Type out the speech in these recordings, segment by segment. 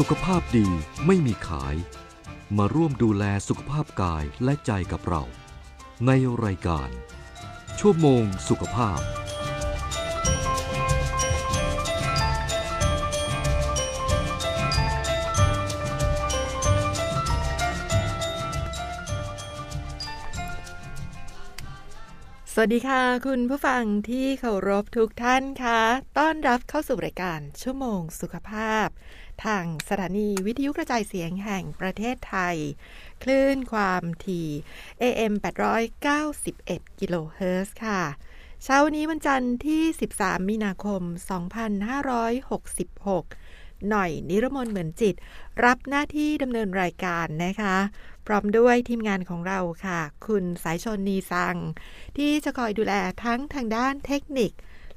สุขภาพดีไม่มีขาย มาร่วมดูแลสุขภาพกายและใจกับเรา ในรายการ ชั่วโมงสุขภาพ สวัสดีค่ะ คุณผู้ฟังที่เคารพทุกท่านค่ะต้อนรับเข้าสู่รายการชั่วโมงสุขภาพ ทางสถานีวิทยุกระจายเสียงแห่งประเทศไทย คลื่นความถี่ AM 891 กิโลเฮิรตซ์ค่ะ เช้านี้วันจันทร์ที่ 13 มีนาคม 2566 หน่อยนิรมนเหมือนจิต รับหน้าที่ดำเนินรายการนะคะ พร้อมด้วยทีมงานของเราค่ะ คุณสายชนนีสัง ที่จะคอยดูแลทั้งทางด้านเทคนิค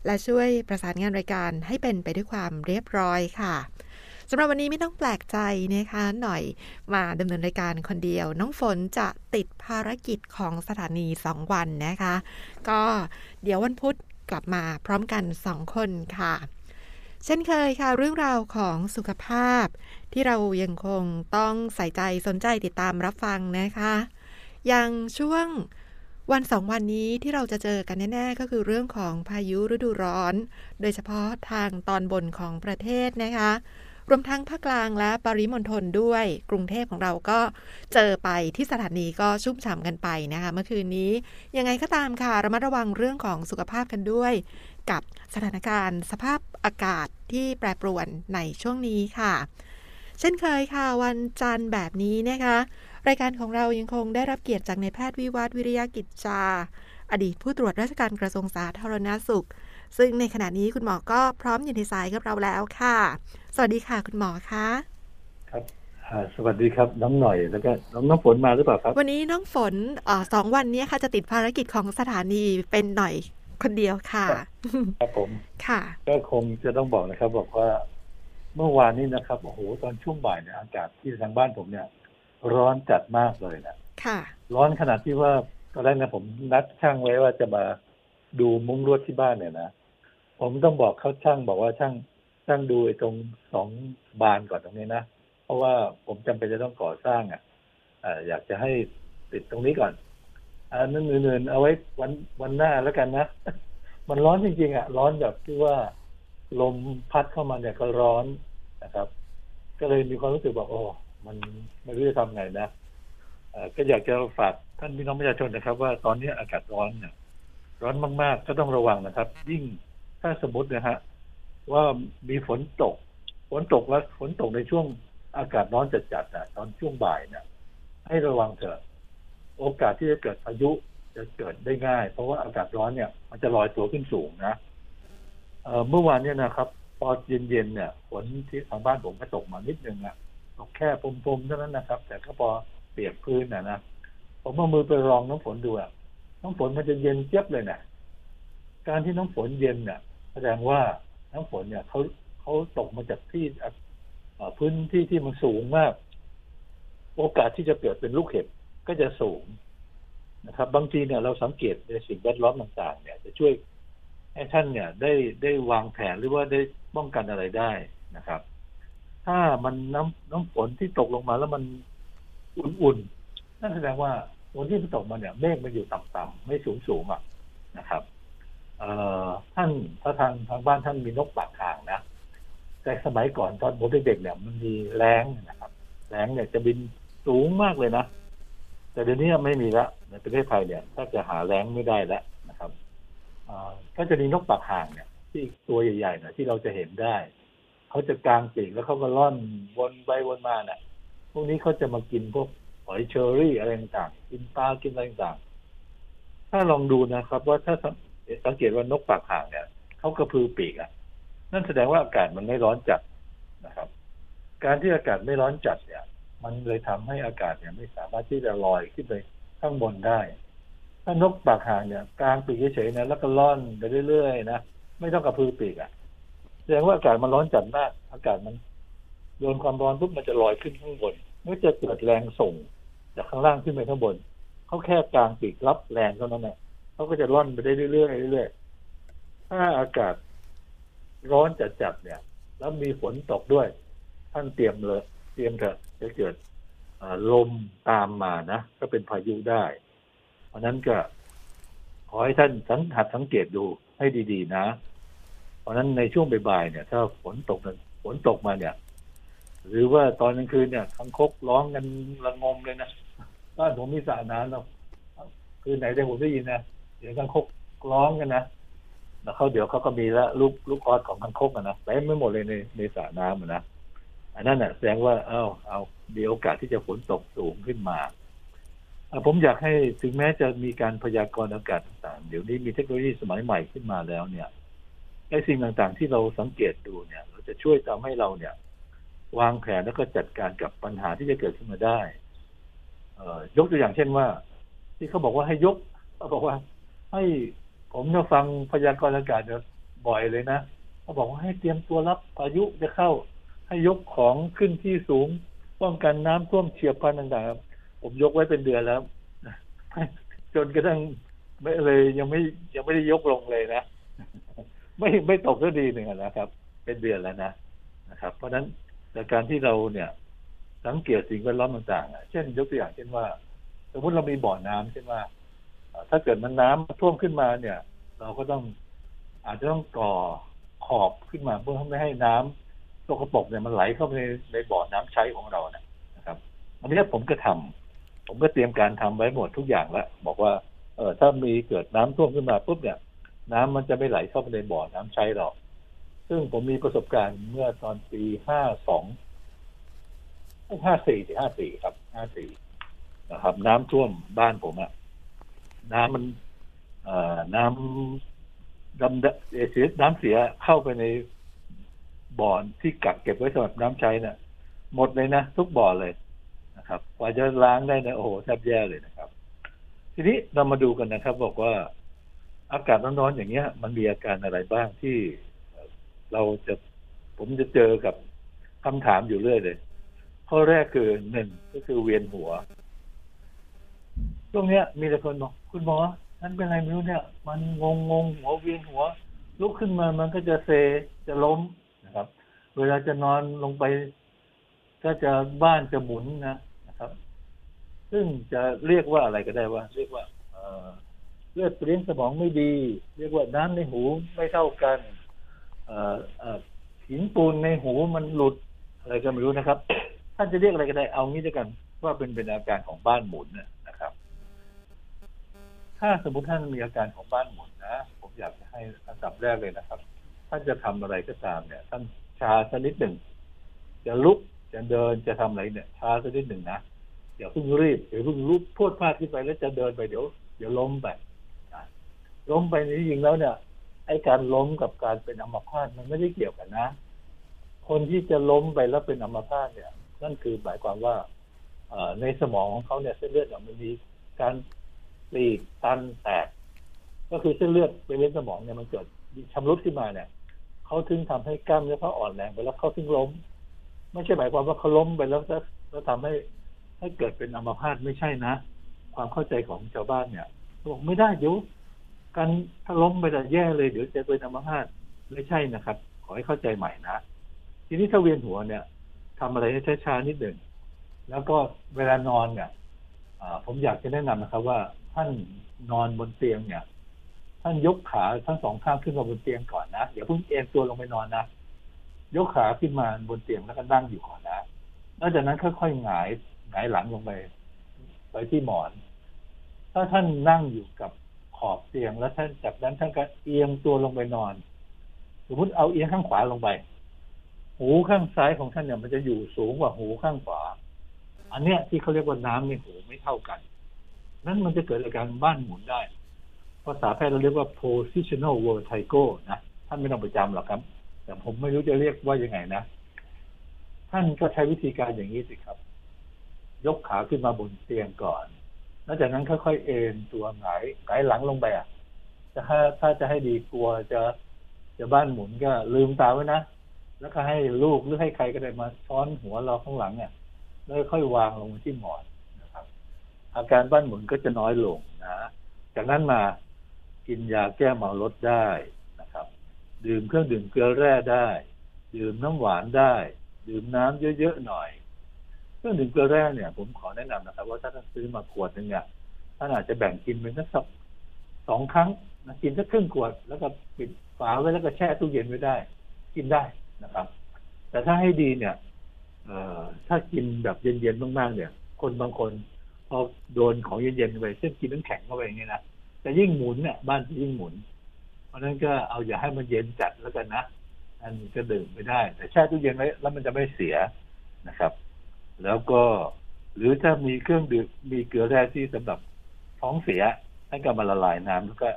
และช่วยประสานงานรายการให้เป็นไปด้วยความเรียบร้อยค่ะ สำหรับวันนี้ไม่ต้องแปลกใจนะคะหน่อยมาดำเนินรายการคนเดียว น้องฝนจะติดภารกิจของสถานี 2 วันนะคะ ก็เดี๋ยววันพุธกลับมาพร้อมกัน 2 คนค่ะ เช่นเคยค่ะ เรื่องราวของสุขภาพ ที่เรายังคงต้องใส่ใจสนใจติดตามรับฟังนะคะอย่างช่วงวันสองวันนี้ที่เราจะเจอกันแน่ ๆ ก็คือเรื่องของพายุฤดูร้อน โดยเฉพาะทางตอนบนของประเทศนะคะ รวมทั้งภาคกลางและปริมณฑลด้วย กรุงเทพของเราก็เจอไปที่สถานีก็ชุ่มฉ่ำกันไปนะคะเมื่อคืนนี้ ยังไงก็ตามค่ะระมัดระวังเรื่องของสุขภาพกันด้วย กับสถานการณ์สภาพอากาศที่แปรปรวนในช่วงนี้ค่ะ เช่นเคยค่ะวันจันทร์แบบนี้นะคะรายการของเรายังคงได้รับเกียรติจากนายแพทย์วิวัฒวิริยกิจจา อดีตผู้ตรวจราชการกระทรวงสาธารณาสุข ซึ่งในขณะนี้คุณหมอก็พร้อมอยู่ในสายกับเราแล้วค่ะ สวัสดีค่ะคุณหมอคะครับอ่าสวัสดีครับน้องหน่อยแล้วก็น้องน้ำฝนมาหรือเปล่าครับ วันนี้น้องฝนเออสองวันนี้ค่ะจะติดภารกิจของสถานีเป็นหน่อยคนเดียวค่ะ ครับผมค่ะ ก็คงจะต้องบอกนะครับ บอกว่าเมื่อวานนี้นะครับโอ้โหตอนช่วงบ่ายเนี่ยอากาศที่ทางบ้านผมเนี่ย ร้อนจัดมากเลยนะค่ะ ร้อนขนาดที่ว่าตอนแรกนะผมนัดช่างไว้ว่าจะมา ดูมุ้งลวดที่บ้านเนี่ยนะผมต้องบอกเขาช่างบอกว่าช่างช่างดูไอ้ตรงสองบานก่อนตรงนี้นะเพราะว่าผมจำเป็นจะต้องก่อสร้างอะอ่าอยากจะให้ติดตรงนี้ก่อนอันนั้นอื่นๆเอาไว้วันวันหน้าแล้วกันนะมันร้อนจริงๆอะร้อนแบบที่ว่าลมพัดเข้ามาเนี่ยก็ร้อนนะครับ ก็เลยมีความรู้สึกบอกโอ้มันไม่รู้จะทำไงนะก็อยากจะฝากท่านพี่น้องประชาชนนะครับ ว่าตอนนี้อากาศร้อนเนี่ย ร้อนมาก ๆ ก็ต้องระวังนะครับ ยิ่งถ้าสมมตินะฮะว่ามีฝนตก ฝนตกแล้วฝนตกในช่วงอากาศร้อนจัดๆนะตอนช่วงบ่ายเนี่ยให้ระวังเถอะโอกาสที่จะเกิดพายุจะเกิดได้ง่าย เพราะว่าอากาศร้อนเนี่ย มันจะลอยตัวขึ้นสูงนะเอ่อเมื่อวานเนี่ยนะครับพอเย็นๆเนี่ยฝนที่ทางบ้านผมก็ตกมานิดนึงอะตกแค่พรมๆเท่านั้นนะครับ แต่ก็พอเปียกพื้นนะนะผมเอามือไปรองน้ำฝนดูอะ น้ำฝนมันจะเย็นเจี๊ยบเลยนะการที่น้ำฝนเย็นเนี่ยแสดงว่าน้ำฝนเนี่ยเขาเขาตกมาจากที่พื้นที่ที่มันสูงมาก โอกาสที่จะเกิดเป็นลูกเห็บก็จะสูงนะครับ บางทีเนี่ยเราสังเกตในสิ่งแวดล้อมต่าง ๆ เนี่ย จะช่วยให้ท่านเนี่ยได้ได้วางแผนหรือว่าได้ป้องกันอะไรได้นะครับ ถ้ามันน้ำน้ำฝนที่ตกลงมาแล้วมันอุ่นๆนั่นแสดงว่า ฝนที่มันตกมาเนี่ยเมฆมันอยู่ต่ำๆไม่สูงสูงๆอะนะครับ เอ่อท่านถ้าทางทางบ้านท่านมีนกปากทางนะแต่สมัยก่อนตอนผมเด็กๆเนี่ยมันมีแรงนะครับแรงเนี่ยจะบินสูงมากเลยนะแต่เดี๋ยวนี้ไม่มีละในประเทศไทยเนี่ยถ้าจะหาแรงไม่ได้แล้วนะครับก็จะมีนกปากห่างเนี่ย ที่ตัวใหญ่ๆนะที่เราจะเห็นได้ เขาจะกางปีกแล้วเขาก็ล่อนวนไปวนมาเนี่ยพวกนี้เขาจะมากินพวก หอยเชอรี่อะไรต่างๆกินปลากินอะไรต่างๆถ้าลองดูนะครับ ว่าถ้าสังเกตว่านกปากห่างเนี่ยเขากระพือปีกอะ นั่นแสดงว่าอากาศมันไม่ร้อนจัดนะครับ การที่อากาศไม่ร้อนจัดเนี่ย มันเลยทำให้อากาศเนี่ย ไม่สามารถที่จะลอยขึ้นไปข้างบนได้ ถ้านกปากห่างเนี่ยกลางปีกเฉยๆนะแล้วก็ล่อนไปเรื่อยๆนะไม่ต้องกระพือปีกอะแสดงว่าอากาศมันร้อนจัดมาก อากาศมันโดนความร้อนปุ๊บมันจะลอยขึ้นข้างบนมันจะเกิดแรงส่ง จากข้างล่างขึ้นไปข้างบนเขาแค่กลางปีกรับแรงเท่านั้นแหละเขาก็จะล่อนไปได้เรื่อยๆเรื่อยๆถ้าอากาศร้อนจัดๆเนี่ย แล้วมีฝนตกด้วย ท่านเตรียมเลย เตรียมเถอะจะเกิดลมตามมานะก็เป็นพายุได้ เพราะนั้นก็ขอให้ท่านสังหัดสังเกตดูให้ดีๆนะ เพราะนั้นในช่วงบ่ายๆเนี่ย ถ้าฝนตกฝนตกมาเนี่ย หรือว่าตอนกลางคืนเนี่ยทังคกร้องกันระงมเลยนะ บ้านผมมีสระน้ำเนาะคือไหนแต่ผมได้ยินนะเดี๋ยวทังคกร้องกันนะแล้วเขาเดี๋ยวเขาก็มีละลูกลูกออดของทังคกนะเต็มไม่หมดเลยในในสระน้ำนะอันนั้นน่ะแสดงว่าเอ้าเอามีโอกาสที่จะฝนตกสูงขึ้นมาผมอยากให้ถึงแม้จะมีการพยากรณ์อากาศต่างๆ เดี๋ยวนี้มีเทคโนโลยีสมัยใหม่ขึ้นมาแล้วเนี่ยไอ้สิ่งต่างๆ ที่เราสังเกตดูเนี่ย เราจะช่วยทำให้เราเนี่ย วางแผนแล้วก็จัดการกับปัญหาที่จะเกิดขึ้นมาได้ ยกตัวอย่างเช่นว่า ที่เขาบอกว่าให้ยกเขาบอกว่า ให้ผมจะฟังพยากรณ์อากาศบ่อยเลยนะเขาบอกว่าให้เตรียมตัวรับพายุจะเข้า ให้ยกของขึ้นที่สูงป้องกันน้ำท่วมเฉียบพลันต่างๆ ผมยกไว้เป็นเดือนแล้วจนกระทั่งไม่เลยยังไม่ยังไม่ได้ยกลงเลยนะ ไม่ไม่ตกก็ดีหนึ่งนะครับ เป็นเดือนแล้วนะนะครับ เพราะฉะนั้นในการที่เราเนี่ย สังเกตสิ่งแวดล้อมต่างๆ เช่นยกตัวอย่างเช่นว่า สมมติเรามีบ่อน้ำเช่นว่า ถ้าเกิดมันน้ำท่วมขึ้นมาเนี่ย เราก็ต้องอาจจะต้องก่อขอบขึ้นมาเพื่อไม่ให้น้ำตกระปกเนี่ยมันไหลเข้าไปในในบ่อน้ำใช้ของเราเนะครับ อันนี้ผมก็ทำผมก็เตรียมการทำไว้หมดทุกอย่างแล้วบอกว่า เออถ้ามีเกิดน้ำท่วมขึ้นมาปุ๊บเนี่ย น้ำมันจะไม่ไหลเข้าไปในบ่อน้ำใช้หรอกซึ่งผมมีประสบการณ์เมื่อตอนปีห้าสอง ห้าสี่ห้าสี่ครับห้าสี่นะครับ น้ำท่วมบ้านผมอะน้ำมันเอ่อน้ำดำเสียน้ำเสียเข้าไปในบ่อที่กักเก็บไว้สำหรับน้ำใช้นะ่ะ หมดเลยนะทุกบ่อเลยนะครับกว่าจะล้างได้นะโอ้โหแทบแย่เลยนะครับ ทีนี้เรามาดูกันนะครับ บอกว่าอากาศร้อนๆอย่างเงี้ย มันมีอาการอะไรบ้างที่เราจะผมจะเจอกับคำถามอยู่เรื่อยเลย ข้อแรกคือหนึ่งก็คือเวียนหัวช่วงเนี้ย มีแต่คนบอกคุณหมอนั่นเป็นอะไรไม่รู้เนี่ย มันงงงงหัวเวียนหัว ลุกขึ้นมามันก็จะเซจะล้มนะครับ เวลาจะนอนลงไป ก็จะบ้านจะหมุนนะนะครับ ซึ่งจะเรียกว่าอะไรก็ได้ว่า เรียกว่าเลือดเลี้ยงสมองไม่ดี เรียกว่าน้ำในหูไม่เท่ากันหินปูนในหูมันหลุดอะไรก็ไม่รู้นะครับ ท่านจะเรียกอะไรก็ได้เอางี้ด้วยกันว่าเป็นเป็นอาการของบ้านหมุนนะครับ ถ้าสมมติท่านมีอาการของบ้านหมุนนะผมอยากจะให้อันดับแรกเลยนะครับ ท่านจะทำอะไรก็ตามเนี่ย ท่านชาสักนิดหนึ่งจะลุกจะเดินจะทำอะไรเนี่ยชาสักนิดหนึ่งนะอย่าเพิ่งรีบอย่าเพิ่งลุกพวดพลาดขึ้นไปแล้วจะเดินไปเดี๋ยวเดี๋ยวล้มไปล้มไปจริงๆแล้วเนี่ยไอ้การล้มกับการเป็นอัมพาตมันไม่ได้เกี่ยวกันนะ คนที่จะล้มไปแล้วเป็นอัมพาตเนี่ย นั่นคือหมายความว่าในสมองของเขาเนี่ยเส้นเลือดมันมีการตีตันแตก ก็คือเส้นเลือดไปเลี้ยงสมองเนี่ยมันเกิดชำรุดขึ้นมาเนี่ยเขาถึงทำให้กล้ามเนื้อเขาอ่อนแรงไปแล้วเขาถึงล้ม ไม่ใช่หมายความว่าเขาล้มไปแล้วแล้วทำให้ให้เกิดเป็นอัมพาตไม่ใช่นะ ความเข้าใจของชาวบ้านเนี่ยบอกไม่ได้เดี๋ยวการถ้าล้มไปแต่แย่เลยเดี๋ยวจะเป็นอัมพาตไม่ใช่นะครับ ขอให้เข้าใจใหม่นะ ทีนี้ถ้าเวียนหัวเนี่ย ทำอะไรให้ช้าๆนิดหนึ่ง แล้วก็เวลานอนเนี่ยผมอยากจะแนะนำนะครับ ว่าท่านนอนบนเตียงเนี่ย ท่านยกขาทั้งสองข้างขึ้นมาบนเตียงก่อนนะอย่าเพิ่งเอนตัวลงไปนอนนะยกขาขึ้นมาบนเตียงแล้วก็นั่งอยู่ก่อนนะนอกจากนั้นค่อยๆหงายหงายหลังลงไป ไปที่หมอน ถ้าท่านนั่งอยู่กับขอบเตียงแล้วท่านจากนั้นท่านก็เอียงตัวลงไปนอน สมมติเอาเอียงข้างขวาลงไป หูข้างซ้ายของท่านเนี่ยมันจะอยู่สูงกว่าหูข้างขวา อันเนี้ยที่เขาเรียกว่าน้ำในหูไม่เท่ากัน นั้นมันจะเกิดอาการบ้านหมุนได้ ภาษาแพทย์เราเรียกว่า positional vertigo นะท่านไม่ต้องไปจำหรอกครับ แต่ผมไม่รู้จะเรียกว่ายังไงนะ ท่านก็ใช้วิธีการอย่างนี้สิครับ ยกขาขึ้นมาบนเตียงก่อน แล้วจากนั้นค่อยๆเอนตัวหงายหงายหลังลงไปอะจะถ้าถ้าจะให้ดีกลัวจะจะบ้านหมุนก็ลืมตาไว้นะ แล้วก็ให้ลูกหรือให้ใครก็ได้มาซ้อนหัวเราข้างหลังเนี่ยแล้วค่อยวางลงที่หมอนนะครับ อาการบ้านหมุนก็จะน้อยลงนะจากนั้นมากินยาแก้เมาลดได้นะครับ ดื่มเครื่องดื่มเกลือแร่ได้ ดื่มน้ำหวานได้ ดื่มน้ำเยอะๆหน่อย เครื่องดื่มเกลือแร่เนี่ย ผมขอแนะนำนะครับ ว่าถ้าท่านซื้อมาขวดหนึ่งเนี่ยท่านอาจจะแบ่งกินเป็นสักสองครั้งนะกินสักครึ่งขวดแล้วก็ปิดฝาไว้แล้วก็แช่ตู้เย็นไว้ได้ กินได้ นะครับ แต่ถ้าให้ดีเนี่ยถ้ากินแบบเย็นๆมากๆเนี่ย คนบางคนพอโดนของเย็นๆไปเช่นกินน้ำแข็งเข้าไปอย่างเงี้ยนะจะยิ่งหมุนเนี่ยบ้านจะยิ่งหมุน เพราะนั้นก็เอาอย่าให้มันเย็นจัดแล้วกันนะอันก็ดื่มไม่ได้ แต่แช่ตู้เย็นไว้แล้วมันจะไม่เสียนะครับ แล้วก็หรือถ้ามีเครื่องดื่มมีเกลือแร่ที่สำหรับท้องเสียท่านก็มาละลายน้ำแล้วก็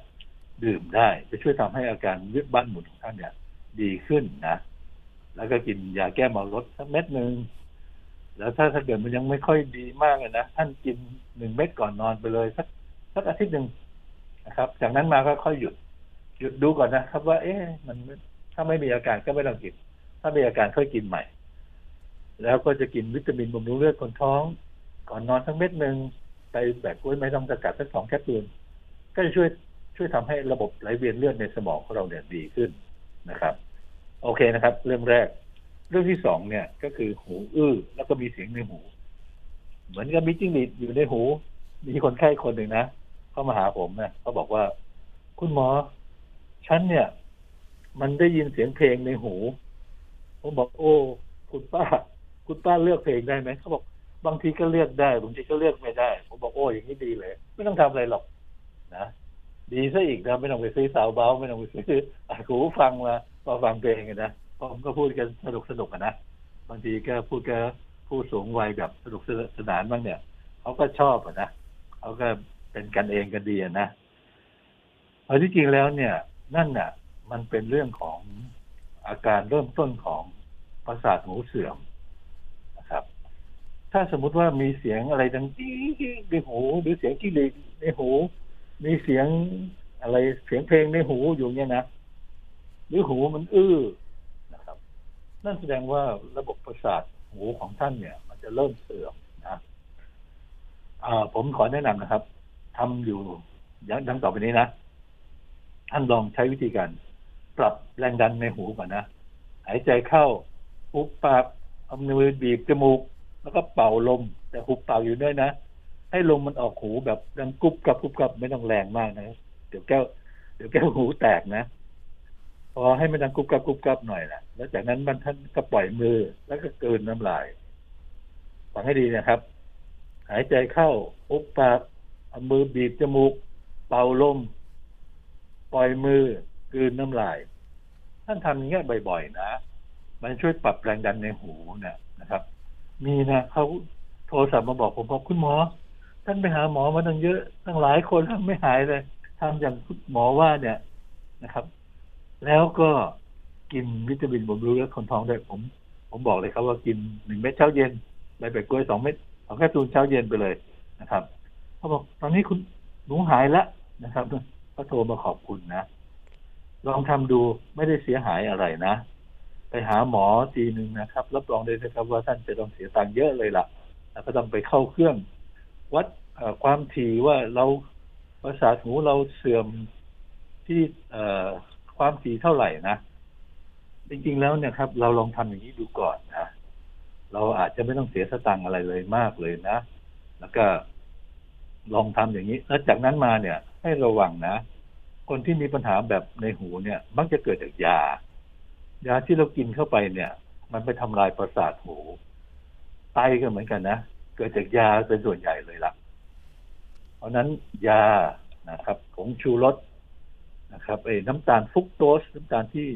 ดื่มได้ จะช่วยทำให้อาการยึดบ้านหมุนของท่านเนี่ย ดีขึ้นนะ แล้วก็กินยาแก้เมารถสักเม็ดหนึ่งแล้วถ้าถ้าเกิดมันยังไม่ค่อยดีมากเลยนะท่านกินหนึ่งเม็ดก่อนนอนไปเลยสักสักอาทิตย์หนึ่งนะครับ จากนั้นมาก็ค่อยหยุด หยุดดูก่อนนะครับ ว่า เอ๊ะมันถ้าไม่มีอาการก็ไม่ต้องกิน ถ้ามีอาการค่อยกินใหม่ แล้วก็จะกินวิตามินบำรุงเลือดคนท้อง ก่อนนอนทั้งเม็ดหนึ่งไปแบบกล้วยไม่ต้องสกัดสักสองแคปซูลก็จะช่วยช่วยทำให้ระบบไหลเวียนเลือดในสมองของเราเนี่ยดีขึ้นนะครับ โอเคนะครับ เรื่องแรก เรื่องที่สองเนี่ย ก็คือหูอื้อแล้วก็มีเสียงในหู เหมือนกับมีจิ้งหรีดอยู่ในหู มีคนไข้คนหนึ่งนะเข้ามาหาผมนะเขาบอกว่า คุณหมอฉันเนี่ย มันได้ยินเสียงเพลงในหู ผมบอกโอ้ คุณป้า คุณป้าเลือกเพลงได้ไหมเขาบอกบางทีก็เลือกได้บางทีก็เลือกไม่ได้ ผมบอกโอ้อย่างนี้ดีเลย ไม่ต้องทำอะไรหรอกนะดีซะอีกนะไม่ต้องไปซื้อสาวเบาไม่ต้องไปซื้อหูฟังมา มาฟังเพลงกันนะผมก็พูดกันสนุกสนุกนะบางทีก็พูดกับผู้สูงวัยแบบสนุกสนานบ้างเนี่ยเขาก็ชอบอะนะเขาก็เป็นกันเองกันดีนะเอาที่จริงแล้วเนี่ย นั่นน่ะ มันเป็นเรื่องของอาการเริ่มต้นของประสาทหูเสื่อมนะครับ ถ้าสมมุติว่ามีเสียงอะไรดังจี้ในหูหรือเสียงกิ้งหรีในหู มีเสียงอะไรเสียงเพลงในหูอยู่เนี่ยนะ หรือหูมันอื้อนะครับ นั่นแสดงว่าระบบประสาทหูของท่านเนี่ย มันจะเริ่มเสื่อมนะผมขอแนะนำนะครับทำอยู่อย่างดังต่อไปนี้นะ ท่านลองใช้วิธีการปรับแรงดันในหูก่อนนะ หายใจเข้าหุบปากเอามือบีบจมูก แล้วก็เป่าลม แต่หุบปากอยู่ด้วยนะ ให้ลมมันออกหูแบบดังกุบกับกุบกับไม่ต้องแรงมากนะ เดี๋ยวแก้ว เดี๋ยวแก้วหูแตกนะ พอให้มันดังกรุบกับกรุบกับหน่อยนะแล้วจากนั้นมันท่านก็ปล่อยมือแล้วก็เกินน้ำลายฟังให้ดีนะครับ หายใจเข้าหุบปากเอามือบีบจมูก เป่าลม ปล่อยมือกลืนน้ำลาย ท่านทำอย่างเงี้ยบ่อยๆนะ มันช่วยปรับแรงดันในหูเนี่ยนะครับ มีนะเขาโทรศัพท์มาบอกผมบอกคุณหมอ ท่านไปหาหมอมาตั้งเยอะตั้งหลายคนแล้วไม่หายเลยทำอย่างหมอว่าเนี่ยนะครับ แล้วก็กินวิตามินบำรุงเลือดคนท้องได้ผม ผมบอกเลยครับว่ากินหนึ่งเม็ดเช้าเย็นใบเปกล้วยสองเม็ดสองแคปซูลเช้าเย็นไปเลยนะครับเขาบอกตอนนี้คุณหนูหายแล้วนะครับเขาโทรมาขอบคุณนะลองทำดูไม่ได้เสียหายอะไรนะ ไปหาหมอทีหนึ่งนะครับ รับรองได้เลยครับว่าท่านจะต้องเสียตังค์เยอะเลยล่ะแล้วก็ต้องไปเข้าเครื่อง วัดความถี่ว่าเราประสาทหูเราเสื่อมที่เอ่อ ความถี่เท่าไหร่นะ จริงๆแล้วเนี่ยครับ เราลองทำอย่างนี้ดูก่อนนะเราอาจจะไม่ต้องเสียสตังค์อะไรเลยมากเลยนะ แล้วก็ลองทำอย่างนี้ แล้วจากนั้นมาเนี่ย ให้ระวังนะ คนที่มีปัญหาแบบในหูเนี่ย มักจะเกิดจากยา ยาที่เรากินเข้าไปเนี่ย มันไปทำลายประสาทหู ไตก็เหมือนกันนะ เกิดจากยาเป็นส่วนใหญ่เลยล่ะ เพราะนั้นยานะครับผงชูรส นะครับไอ้น้ำตาลฟรุกโตสน้ำตาลที่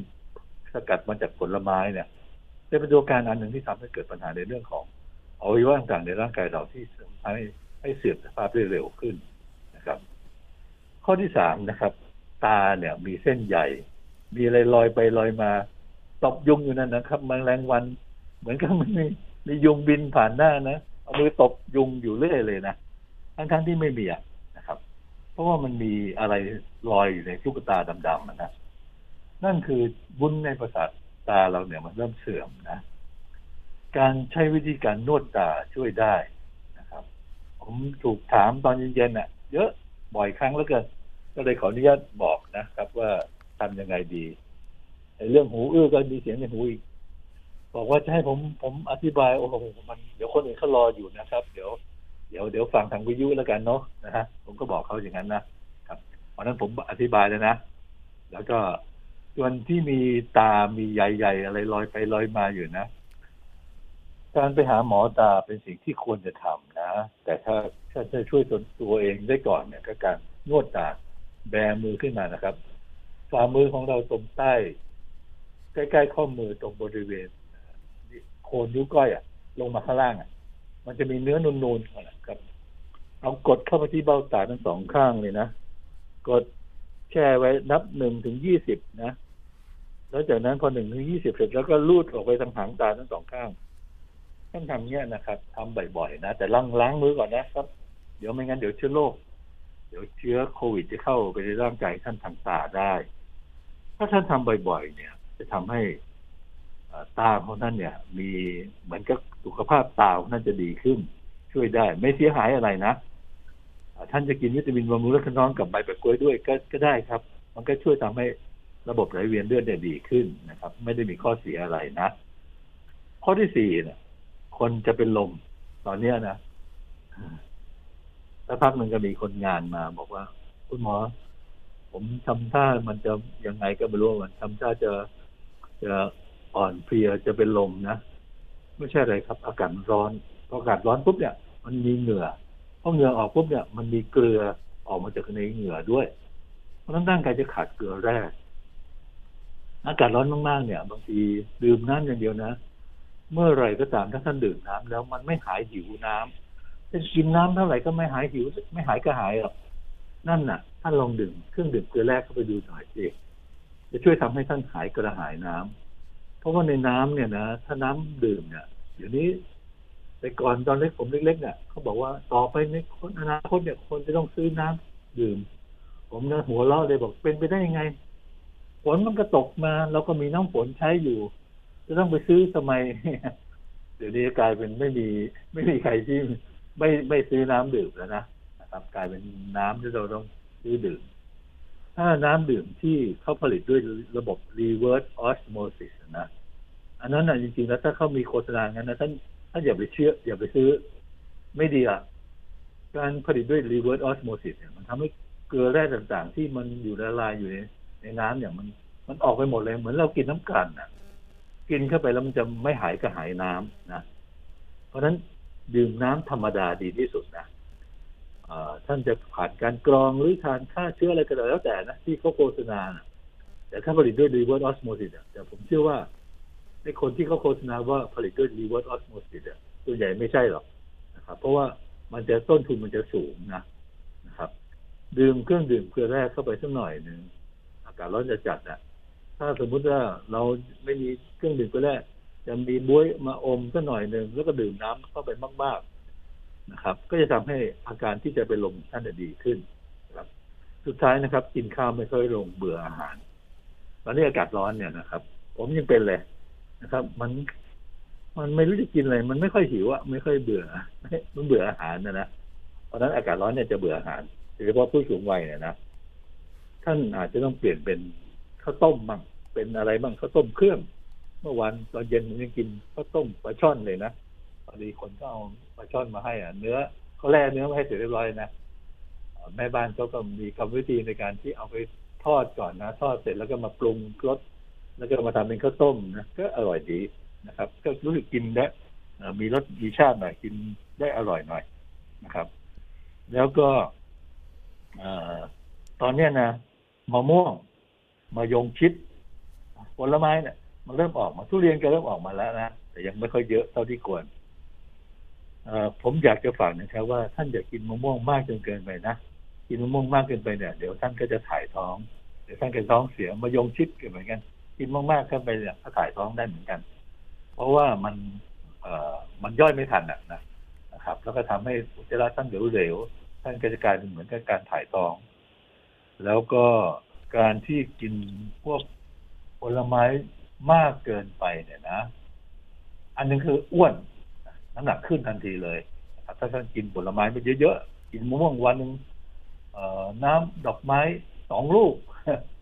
สกัดมาจากผลไม้เนี่ยเป็นตัวการอันหนึ่งที่ทำให้เกิดปัญหาในเรื่องของอวัยวะต่างๆในร่างกายเราที่ทำให้ให้เสื่อมสภาพได้เร็วขึ้นนะครับ ข้อที่สามนะครับ ตาเนี่ยมีเส้นใหญ่ มีอะไรลอยไปลอยมาตบยุงอยู่นั่นนะครับมแมลงวัน เหมือนกับมันมีมียุงบินผ่านหน้านะเอามือตบยุงอยู่เรื่อยเลยนะทั้งๆที่ไม่มีอะ เพราะว่ามันมีอะไรลอยอยู่ในลูกตาดำๆนะนั่นคือวุ้นในประสาทตาเราเนี่ยมันเริ่มเสื่อมนะการใช้วิธีการนวดตาช่วยได้นะครับ ผมถูกถามตอนเย็นๆน่ะ เยอะบ่อยครั้งแล้วเกินก็เลยขออนุญาตบอกนะครับ ว่าทำยังไงดีเรื่องหูอื้อก็มีเสียงในหูอีกบอกว่าจะให้ผมผมอธิบายโอ้โหมันเดี๋ยวคนอื่นเขารออยู่นะครับ เดี๋ยว ดี๋ยวเดี๋ยวฟังทางวิทยุแล้วกันเนาะนะฮะผมก็บอกเขาอย่างนั้นนะครับวันนั้นผมอธิบายแล้วนะ แล้วก็ส่วนที่มีตา มีใหญ่ๆอะไรลอยไปลอยมาอยู่นะ การไปหาหมอตาเป็นสิ่งที่ควรจะทำนะ แต่ถ้าถ้าจะช่วยตนตัวเองได้ก่อนเนี่ยก็การนวดตา แบมือขึ้นมานะครับฝ่ามือของเราตรงใต้ ใกล้ๆข้อมือตรงบริเวณโคนนิ้วก้อยอะลงมาข้างล่างอะ มันจะมีเนื้อนูนๆนะครับ เอากดเข้าไปที่เบ้าตาทั้งสองข้างเลยนะ กดแช่ไว้นับหนึ่งถึงยี่สิบนะ แล้วจากนั้นพอหนึ่งถึงยี่สิบเสร็จแล้วก็ลูดออกไปทางหางตาทั้งสองข้างต้องทำเนี้ยนะครับทำบ่อยๆนะ แต่ล้างล้างมือก่อนนะครับ เดี๋ยวไม่งั้นเดี๋ยวเชื้อโรคเดี๋ยวเชื้อโควิดจะเข้าไปในร่างกายท่านทางตาได้ ถ้าท่านทำบ่อยๆ เนี่ย จะทำให้ตาของท่านเนี่ย มีเหมือนกับ สุขภาพตาของท่านจะดีขึ้น ช่วยได้ ไม่เสียหายอะไรนะท่านจะกินวิตามินบำรุงเลือดน้องกับใบแปะกล้วยด้วยก็ก็ได้ครับ มันก็ช่วยทำให้ระบบไหลเวียนเลือดเนี่ยดีขึ้นนะครับ ไม่ได้มีข้อเสียอะไรนะ ข้อที่สี่เนี่ยคนจะเป็นลมตอนเนี้ยนะแล้วพักหนึ่งก็มีคนงานมา บอกว่า คุณหมอ ผมทำท่ามันจะยังไงก็ไม่รู้มันทำท่าจะจะอ่อนเพลียจะเป็นลมนะ ไม่ใช่อะไรครับ อากาศร้อนพออากาศร้อนปุ๊บเนี่ยมันมีเหงื่อพอเหงื่อออกปุ๊บเนี่ยมันมีเกลือออกมาจากในเหงื่อด้วย เพราะนั้นร่างกายจะขาดเกลือแร่อากาศร้อนมากๆเนี่ย บางทีดื่มน้ำอย่างเดียวนะ เมื่อไรก็ตามถ้าท่านดื่มน้ำแล้วมันไม่หายหิวน้ำจะกินน้ำเท่าไหร่ก็ไม่หายหิว ไม่หายก็หายหรอกนั่นน่ะท่านลองดื่มเครื่องดื่มเกลือแร่เข้าไปดูหน่อยสิจะช่วยทำให้ท่านหายกระหายน้ำ เพราะว่าในน้ำเนี่ยนะถ้าน้ำดื่มเนี่ยเดี๋ยวนี้แต่ก่อนตอนเล็กผมเล็กๆเนี่ยเขาบอกว่าต่อไปในอนาคตเนี่ยคนจะต้องซื้อน้ำดื่ม ผมนะหัวเราะเลยบอกเป็นไปได้ยังไงฝนมันก็ตกมาเราก็มีน้ำฝนใช้อยู่ จะต้องไปซื้อทำไมเดี๋ยวนี้กลายเป็นไม่มีไม่มีใครที่ไม่ไม่ซื้อน้ำดื่มแล้วนะนะครับ กลายเป็นน้ำที่เราต้องซื้อดื่ม ถ้าน้ำดื่มที่เขาผลิตด้วยระบบ reverse osmosis นะอันนั้นนะจริงๆแล้วถ้าเขามีโฆษณางั้นนะท่านท่านอย่าไปเชื่อ อย่าไปซื้อ ไม่ดีอะ การผลิตด้วย reverse osmosis เนี่ยมันทำให้เกลือแร่ต่างๆ ที่มันอยู่ละลายอยู่ในในน้ำอย่างมัน มันออกไปหมดเลย เหมือนเรากินน้ำกันอะกินเข้าไปแล้วมันจะไม่หายกระหายน้ำนะ เพราะฉะนั้นดื่มน้ำธรรมดาดีที่สุดนะ ท่านจะผ่านการกรองหรือทานฆ่าเชื้ออะไรก็แล้วแต่นะที่เขาโฆษณา แต่ถ้าผลิตด้วย reverse osmosis แต่ผมเชื่อว่าในคนที่เขาโฆษณาว่าผลิตด้วย reverse osmosis ส่วนใหญ่ไม่ใช่หรอกนะครับ เพราะว่ามันจะต้นทุนมันจะสูงนะนะครับ ดื่มเครื่องดื่มเกลือแร่เข้าไปสักหน่อยหนึ่งอากาศร้อนจะจัดอะ ถ้าสมมุติว่าเราไม่มีเครื่องดื่มเกลือแร่จะมีบ้วยมาอมสักหน่อยหนึ่งแล้วก็ดื่มน้ำเข้าไปมากๆ นะครับ ก็จะทำให้อาการที่จะไปลงท่านจะดีขึ้นครับ สุดท้ายนะครับ กินข้าวไม่ค่อยลงเบื่ออาหารตอนนี้อากาศร้อนเนี่ยนะครับ ผมยังเป็นเลยนะครับ มันมันไม่รู้จะกินอะไร มันไม่ค่อยหิวอะไม่ค่อยเบื่อ มันเบื่ออาหารนะนะ เพราะนั้นอากาศร้อนเนี่ยจะเบื่ออาหารโดยเฉพาะผู้สูงวัยเนี่ยนะ ท่านอาจจะต้องเปลี่ยนเป็นข้าวต้มบ้าง เป็นอะไรบ้างข้าวต้มเครื่อง เมื่อวันตอนเย็นผมยังกินข้าวต้มปลาช่อนเลยนะ อดีคนก็เอาปลาช่อนมาให้อะเนื้อเขาแล่เนื้อมาให้เสร็จเรียบร้อยนะแม่บ้านเขาก็มีกรรมวิธีในการที่เอาไปทอดก่อนนะ ทอดเสร็จแล้วก็มาปรุงรสแล้วก็มาทำเป็นข้าวต้มนะก็อร่อยดีนะครับ ก็รู้สึกกินได้มีรสมีชาติหน่อยกินได้อร่อยหน่อยนะครับ แล้วก็ตอนเนี้นะมะม่วงมายงชิดผลไม้เนี่ยมันเริ่มออกมาทุเรียนก็เริ่มออกมาแล้วนะแต่ยังไม่ค่อยเยอะเท่าที่ควร ผมอยากจะฝากนะครับว่าท่านอย่ากินมะม่วงมากจนเกินไปนะกินมะม่วงมากเกินไปเนี่ยเดี๋ยวท่านก็จะถ่ายท้องเดี๋ยวท่านก็ท้องเสียมายงชิดกันเหมือนกัน กินมากๆเข้าไปเนี่ยก็ถ่ายท้องได้เหมือนกัน เพราะว่ามันเอ่อมันย่อยไม่ทันนะนะครับ แล้วก็ทำให้อุจจาระท่านเหลวๆท่านก็จะกลายเป็นเหมือนกับการถ่ายท้อง แล้วก็การที่กินพวกผลไม้มากเกินไปเนี่ยนะ อันนึงคืออ้วน น้ำหนักขึ้นทันทีเลยถ้าท่านกินผลไม้ไปเยอะๆกินมะม่วงวันหนึ่งน้ำดอกไม้สองลูก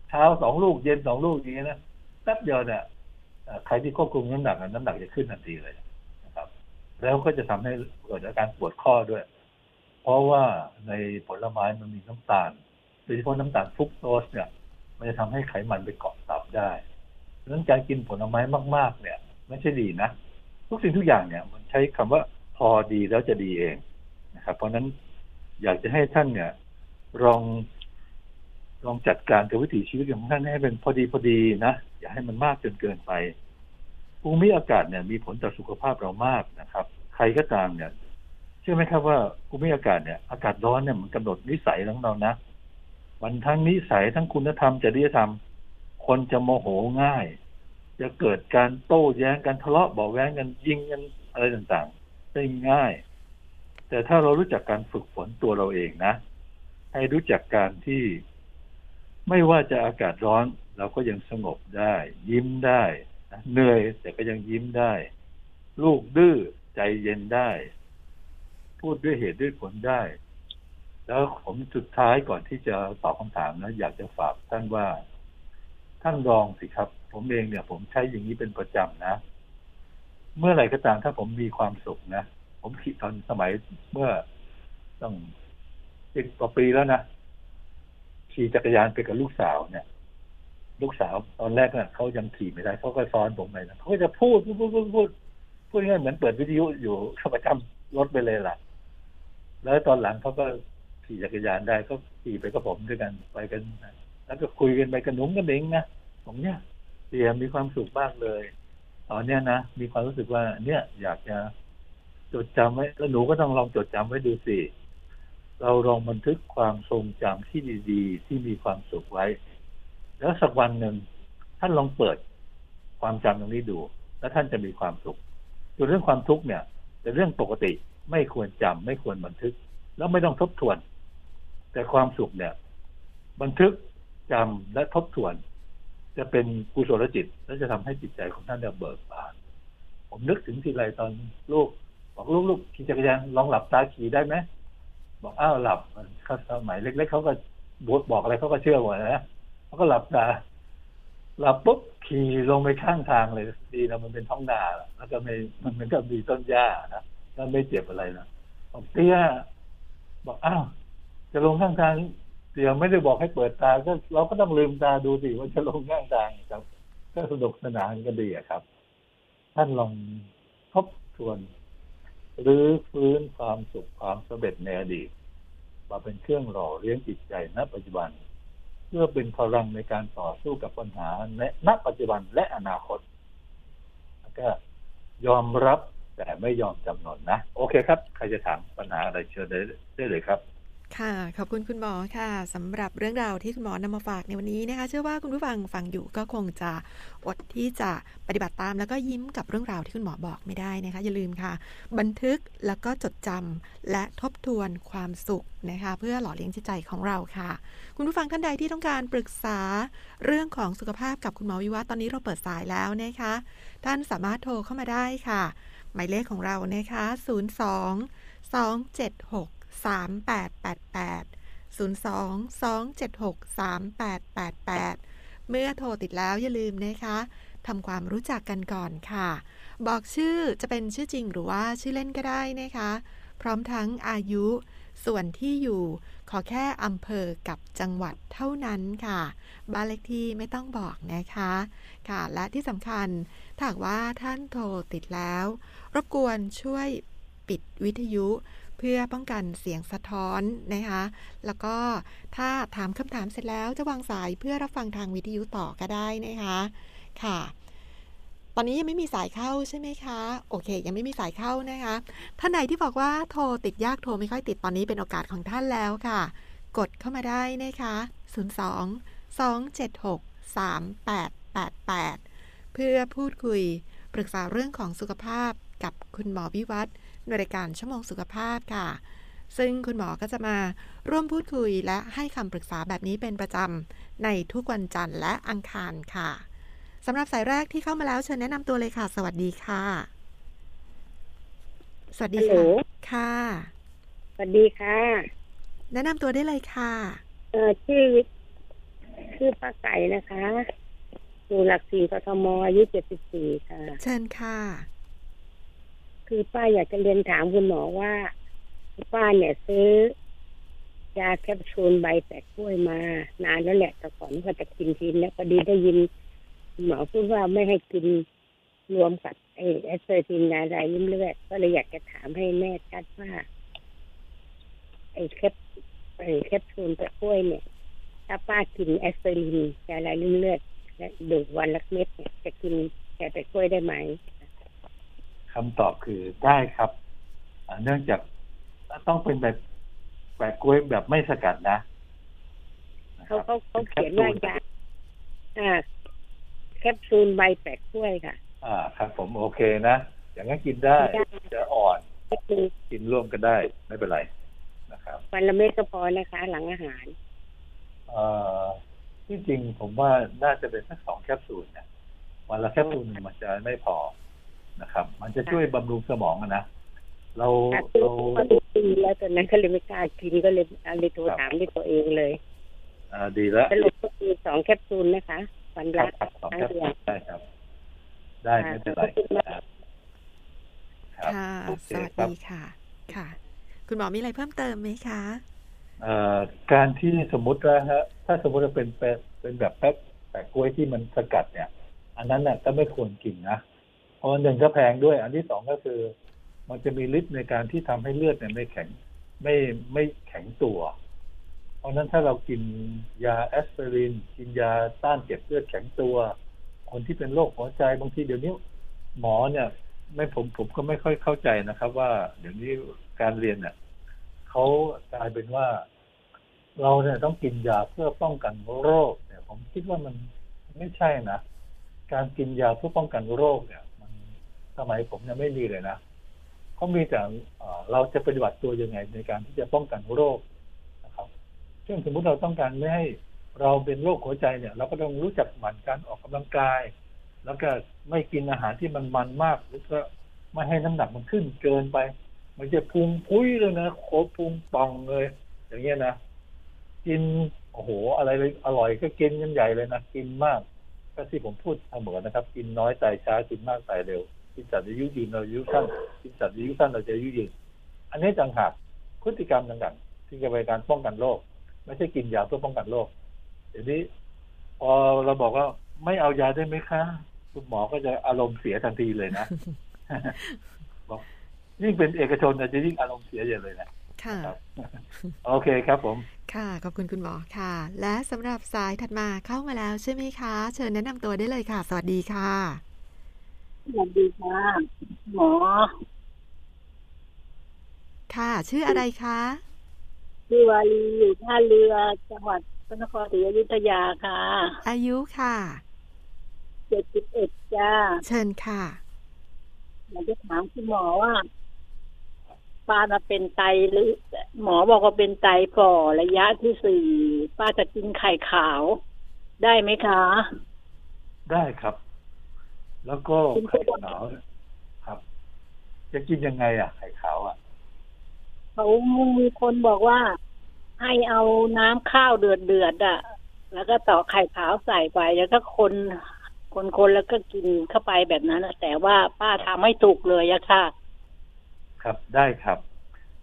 เช้าสองลูกเย็นสองลูกอย่างเงี้นะแป๊บเดียวเนี่ยเอ่อใครที่ควบคุมน้ำหนักน้ำหนักจะขึ้นทันทีเลยนะครับ แล้วก็จะทำให้เกิดอาการปวดข้อด้วย เพราะว่าในผลไม้มันมีน้ำตาลโดยเฉพาะน้ำตาลฟรุกโตสเนี่ย มันจะทำให้ไขมันไปเกาะตับได้ดังนั้นการกินผลไม้มาก ๆ เนี่ย ไม่ใช่ดีนะ ทุกสิ่งทุกอย่างเนี่ยมัน ช้คำว่าพอดีแล้วจะดีเองนะครับเพราะฉะนั้นอยากจะให้ท่านเนี่ยลองลองจัดการกับวิถีชีวิตของท่านให้เป็นพอดีพอดีนะอย่าให้มันมากจนเกินไปภูมิอากาศเนี่ยมีผลต่อสุขภาพเรามากนะครับ ใครก็ตามเนี่ยเชื่อไหมครับว่าภูมิอากาศเนี่ยอากาศร้อนเนี่ยมันกำหนดนิสัยของเรานะมันทั้งนิสัยทั้งคุณธรรมจริยธรรม คนจะโมโหง่าย จะเกิดการโต้แย้งกันทะเลาะเบาแว้งกันยิงกัน อะไรต่างๆ ได้ง่าย แต่ถ้าเรารู้จักการฝึกฝนตัวเราเองนะ ให้รู้จักการที่ ไม่ว่าจะอากาศร้อน เราก็ยังสงบได้ ยิ้มได้นะเหนื่อยแต่ก็ยังยิ้มได้ ลูกดื้อใจเย็นได้ พูดด้วยเหตุด้วยผลได้ แล้วผมสุดท้ายก่อนที่จะตอบคำถามนะ อยากจะฝากท่านว่า ท่านลองสิครับ ผมเองเนี่ย ผมใช้อย่างนี้เป็นประจำนะ เมื่อไหร่ก็ตามถ้าผมมีความสุขนะผมคิดตอนสมัยเมื่อต้องสิบกว่าปีแล้วนะขี่จักรยานไปกับลูกสาวเนี่ย ลูกสาวตอนแรกเนี่ยเขายังขี่ไม่ได้เขาก็ซ้อนผมไปนะเขาก็จะพูดพูดพูดพูดพูดพูดง่ายเหมือนเปิดวิทยุอยู่เขาประจำรถไปเลยล่ะ แล้วตอนหลังเขาก็ขี่จักรยานได้ก็ขี่ไปกับผมด้วยกันไปกัน แล้วก็คุยกันไปกันหนุ่มกันเองนะผมเนี่ยเสียมีความสุขมากเลย ตอนเนี้ยนะมีความรู้สึกว่า เนี่ยอยากจะจดจำไว้แล้วหนูก็ต้องลองจดจำไว้ดูสิเราลองบันทึกความทรงจำที่ดีๆ ที่มีความสุขไว้ แล้วสักวันหนึ่งท่านลองเปิดความจำตรงนี้ดู แล้วท่านจะมีความสุขส่วนเรื่องความทุกข์เนี่ยเป็นเรื่องปกติไม่ควรจำไม่ควรบันทึก แล้วไม่ต้องทบทวน แต่ความสุขเนี่ย บันทึกจำและทบทวน จะเป็นกุศลจิต และจะทำให้จิตใจของท่านเนี่ยเบิกบาน ผมนึกถึงทีไรตอนลูก บอกลูกลูกขี่จักรยานลองหลับตาขี่ได้ไหมบอกอ้าวหลับเขาสมัยเล็ก ๆเขาก็บทบอกอะไรเขาก็เชื่อหมดนะเขาก็หลับตาหลับปุ๊บขี่ลงไปข้างทางเลยดีนะมันเป็นท้องนาแล้วก็ไม่มันมันก็มีต้นหญ้านะแล้วไม่เจ็บอะไรนะบอกเตี้ยบอกอ้าวจะลงข้างทาง ยวไม่ได้บอกให้เปิดตาก็เราก็ต้องลืมตาดูสิว่าจะลงข้างทางครับ ก็สนุกสนานก็ดีอะครับ ท่านลองทบทวนหรือฟื้นความสุขความสำเร็จในอดีตมาเป็นเครื่องหล่อเลี้ยงจิตใจณ ปัจจุบัน เพื่อเป็นพลังในการต่อสู้กับปัญหาในณปัจจุบันและอนาคตแล้วก็ยอมรับแต่ไม่ยอมจำนนนะ โอเคครับ ใครจะถามปัญหาอะไรเชิญได้เลยครับ ค่ะ ขอบคุณคุณหมอค่ะสำหรับเรื่องราวที่คุณหมอนำมาฝากในวันนี้นะคะ เชื่อว่าคุณผู้ฟังฟังอยู่ก็คงจะอดที่จะปฏิบัติตาม แล้วก็ยิ้มกับเรื่องราวที่คุณหมอบอกไม่ได้นะคะ อย่าลืมค่ะ บันทึกแล้วก็จดจำและทบทวนความสุขนะคะ เพื่อหล่อเลี้ยงจิตใจของเราค่ะ คุณผู้ฟังท่านใดที่ต้องการปรึกษาเรื่องของสุขภาพกับคุณหมอวิวัฒน์ตอนนี้เราเปิดสายแล้วนะคะ ท่านสามารถโทรเข้ามาได้ค่ะ หมายเลขของเรานะคะ 02 276 3888 02 276 3888 เมื่อโทรติดแล้วอย่าลืมนะคะทำความรู้จักกันก่อนค่ะ บอกชื่อจะเป็นชื่อจริงหรือว่าชื่อเล่นก็ได้นะคะ พร้อมทั้งอายุ ส่วนที่อยู่ ขอแค่อำเภอกับจังหวัดเท่านั้นค่ะ บ้านเลขที่ไม่ต้องบอกนะคะ ค่ะ และที่สำคัญถ้าว่าท่านโทรติดแล้ว รบกวนช่วยปิดวิทยุ พื่อป้องกันเสียงสะท้อนนะคะ แล้วก็ถ้าถามคำถามเสร็จแล้วจะวางสายเพื่อรับฟังทางวิทยุต่อก็ได้นะคะค่ะ ตอนนี้ยังไม่มีสายเข้าใช่ไหมคะ โอเค ยังไม่มีสายเข้านะคะ ท่านไหนที่บอกว่าโทรติดยากโทรไม่ค่อยติดตอนนี้เป็นโอกาสของท่านแล้วค่ะ กดเข้ามาได้นะคะ 02 276 3888 เพื่อพูดคุยปรึกษาเรื่องของสุขภาพกับคุณหมอวิวัฒน์ ในรายการชั่วโมงสุขภาพค่ะ ซึ่งคุณหมอก็จะมาร่วมพูดคุยและให้คำปรึกษาแบบนี้เป็นประจำในทุกวันจันทร์และอังคารค่ะสำหรับสายแรกที่เข้ามาแล้วเชิญแนะนำตัวเลยค่ะ สวัสดีค่ะ สวัสดีฮัลโหลค่ะค่ะ สวัสดีค่ะ แนะนำตัวได้เลยค่ะ เออชื่อชื่อป้าไก่นะคะอยู่หลักสี่กทมอายุเจ็ดสิบสี่ค่ะ เชิญค่ะ คือป้าอยากจะเรียนถามคุณหมอว่า ป้าเนี่ยซื้อยาแคปซูลใบแปะก๊วยมานานแล้วแหละแต่ก่อนก็จะกินทีแล้วพอดีได้ยินหมอพูดว่าไม่ให้กินรวมกับไอ้แอสไพรินยาละลายลิ่มเลือดก็เลยอยากจะถามให้แน่ชัดว่า ไอ้แคปไอ้แคปซูลแปะก๊วยเนี่ย ถ้าป้ากินแอสไพรินยาละลายลิ่มเลือดและดื่มวันละเม็ดเนี่ยจะกินแกแปะกล้วยได้ไหม คำตอบคือได้ครับอ่าเนื่องจากต้องเป็นแบบแปะกล้วยแบบไม่สกัดนะนะคเขารับเขาเขาเขียนว่ายาอ่าแคปซูลใบแปะกล้วยค่ะ อ่าครับ ผมโอเคนะ อย่างนั้นกินได้ได้จะอ่อนแคปซูลกินร่วมกันได้ไม่เป็นไรนะครับวันละเม็ดก็พอนะคะ หลังอาหารเอ่อที่จริงผมว่าน่าจะเป็นสักสองแคปซูลนะวันละแคปซูลหนึ่งมันจะไม่พอ นะครับ มันจะช่วยบำรุงสมองอะนะเราค่ะคือเราพอดีกินแล้วตอนนั้นก็เลยไม่กล้ากินก็เลยเอาเลยโทรถามด้วยตัวเองเลยอ่าดีแล้วสรุปก็คือสองแคปซูลนะคะวันครัละบครับสองครั้งแคปเดีซูยวลได้ครับ ได้ไม่เป็นไรขอบคุณมากครับครับค่ะโอเคสวัสครับดีค่ะ ค่ะ คุณหมอมีอะไรเพิ่มเติมไหมคะเอ่อการที่สมมุติว่าฮะ ถ้าสมมติว่าเป็นแปะเป็นแบบแป๊บแปะกล้วยที่มันสกัดเนี่ย อันนั้นน่ะก็ไม่ควรกินนะเพราะหนึ่งก็แพงด้วย อันที่สองก็คือ มันจะมีฤทธิ์ในการที่ทำให้เลือดเนี่ยไม่แข็งไม่ไม่แข็งตัว เพราะนั้นถ้าเรากินยาแอสไพริน กินยาต้านเก็บเลือดแข็งตัว คนที่เป็นโรคหัวใจบางทีเดี๋ยวนี้หมอเนี่ย ไม่ผมผมก็ไม่ค่อยเข้าใจนะครับ ว่าเดี๋ยวนี้การเรียนเนี่ยเขากลายเป็นว่า เราเนี่ยต้องกินยาเพื่อป้องกันโรค เนี่ย ผมคิดว่ามันไม่ใช่นะการกินยาเพื่อป้องกันโรคเนี่ย สมัยผมยังไม่มีเลยนะเขามีแต่เราจะปฏิบัติตัวยังไงในการที่จะป้องกันโรคนะครับเช่นสมมติเราต้องการไม่ให้เราเป็นโรคหัวใจเนี่ย เราก็ต้องรู้จักหมั่นการออกกำลังกาย แล้วก็ไม่กินอาหารที่มันมันมากหรือก็ไม่ให้น้ำหนักมันขึ้นเกินไป มันจะพุงพุ้ยเลยนะโคพุงป่องเลย อย่างเงี้ยนะกินโอ้โห อะไรเลยอร่อยก็กินกันใหญ่เลยนะกินมากก็ที่ผมพูดเสมอนะครับ กินน้อยตายช้ากินมากตายเร็ว กินสัตว์อายุยืนเราอายุสั้นกินสัตว์อายุสั้นเราจะอายุยืน อันนี้ต่างหากพฤติกรรมต่างๆที่จะเป็นการป้องกันโรคไม่ใช่กินยาเพื่อป้องกันโรคเดี๋ยวนี้พอเราบอกว่าไม่เอายาได้ไหมคะคุณหมอก็จะอารมณ์เสียทันทีเลยนะบอกยิ่งเป็นเอกชนอาจจะยิ่งอารมณ์เสียอย่างเลยนะค่ะครับโอเคครับผม ค่ะ ขอบคุณคุณหมอค่ะ และสำหรับสายถัดมาเข้ามาแล้วใช่ไหมคะ เชิญแนะนำตัวได้เลยค่ะ สวัสดีค่ะ สวัสดีค่ะหมอ ค่ะ ชื่ออะไรคะชื่อวาลีอยู่ท่าเรือจังหวัดพระนครศรีอยุธยาค่ะ อายุค่ะเจ็ดสิบเอ็ดจ้า เชิญค่ะอยากจะถามคุณหมอว่าป้ามาเป็นไตหรือ หมอบอกว่าเป็นไตฝ่อระยะที่สี่ป้าจะกินไข่ขาว ได้ไหมคะ ได้ครับ แล้วก็ไข่ขาวครับ จะกินยังไง อะ ไข่ขาวอะเขามีคนบอกว่า ให้เอาน้ำข้าวเดือดเดือดๆอะ แล้วก็ต่อกไข่ขาวใส่ไปแล้วก็คน คนคนแล้วก็กินเข้าไปแบบนั้นอะแต่ว่าป้าทำไม่ถูกเลยอะค่ะ ครับได้ครับ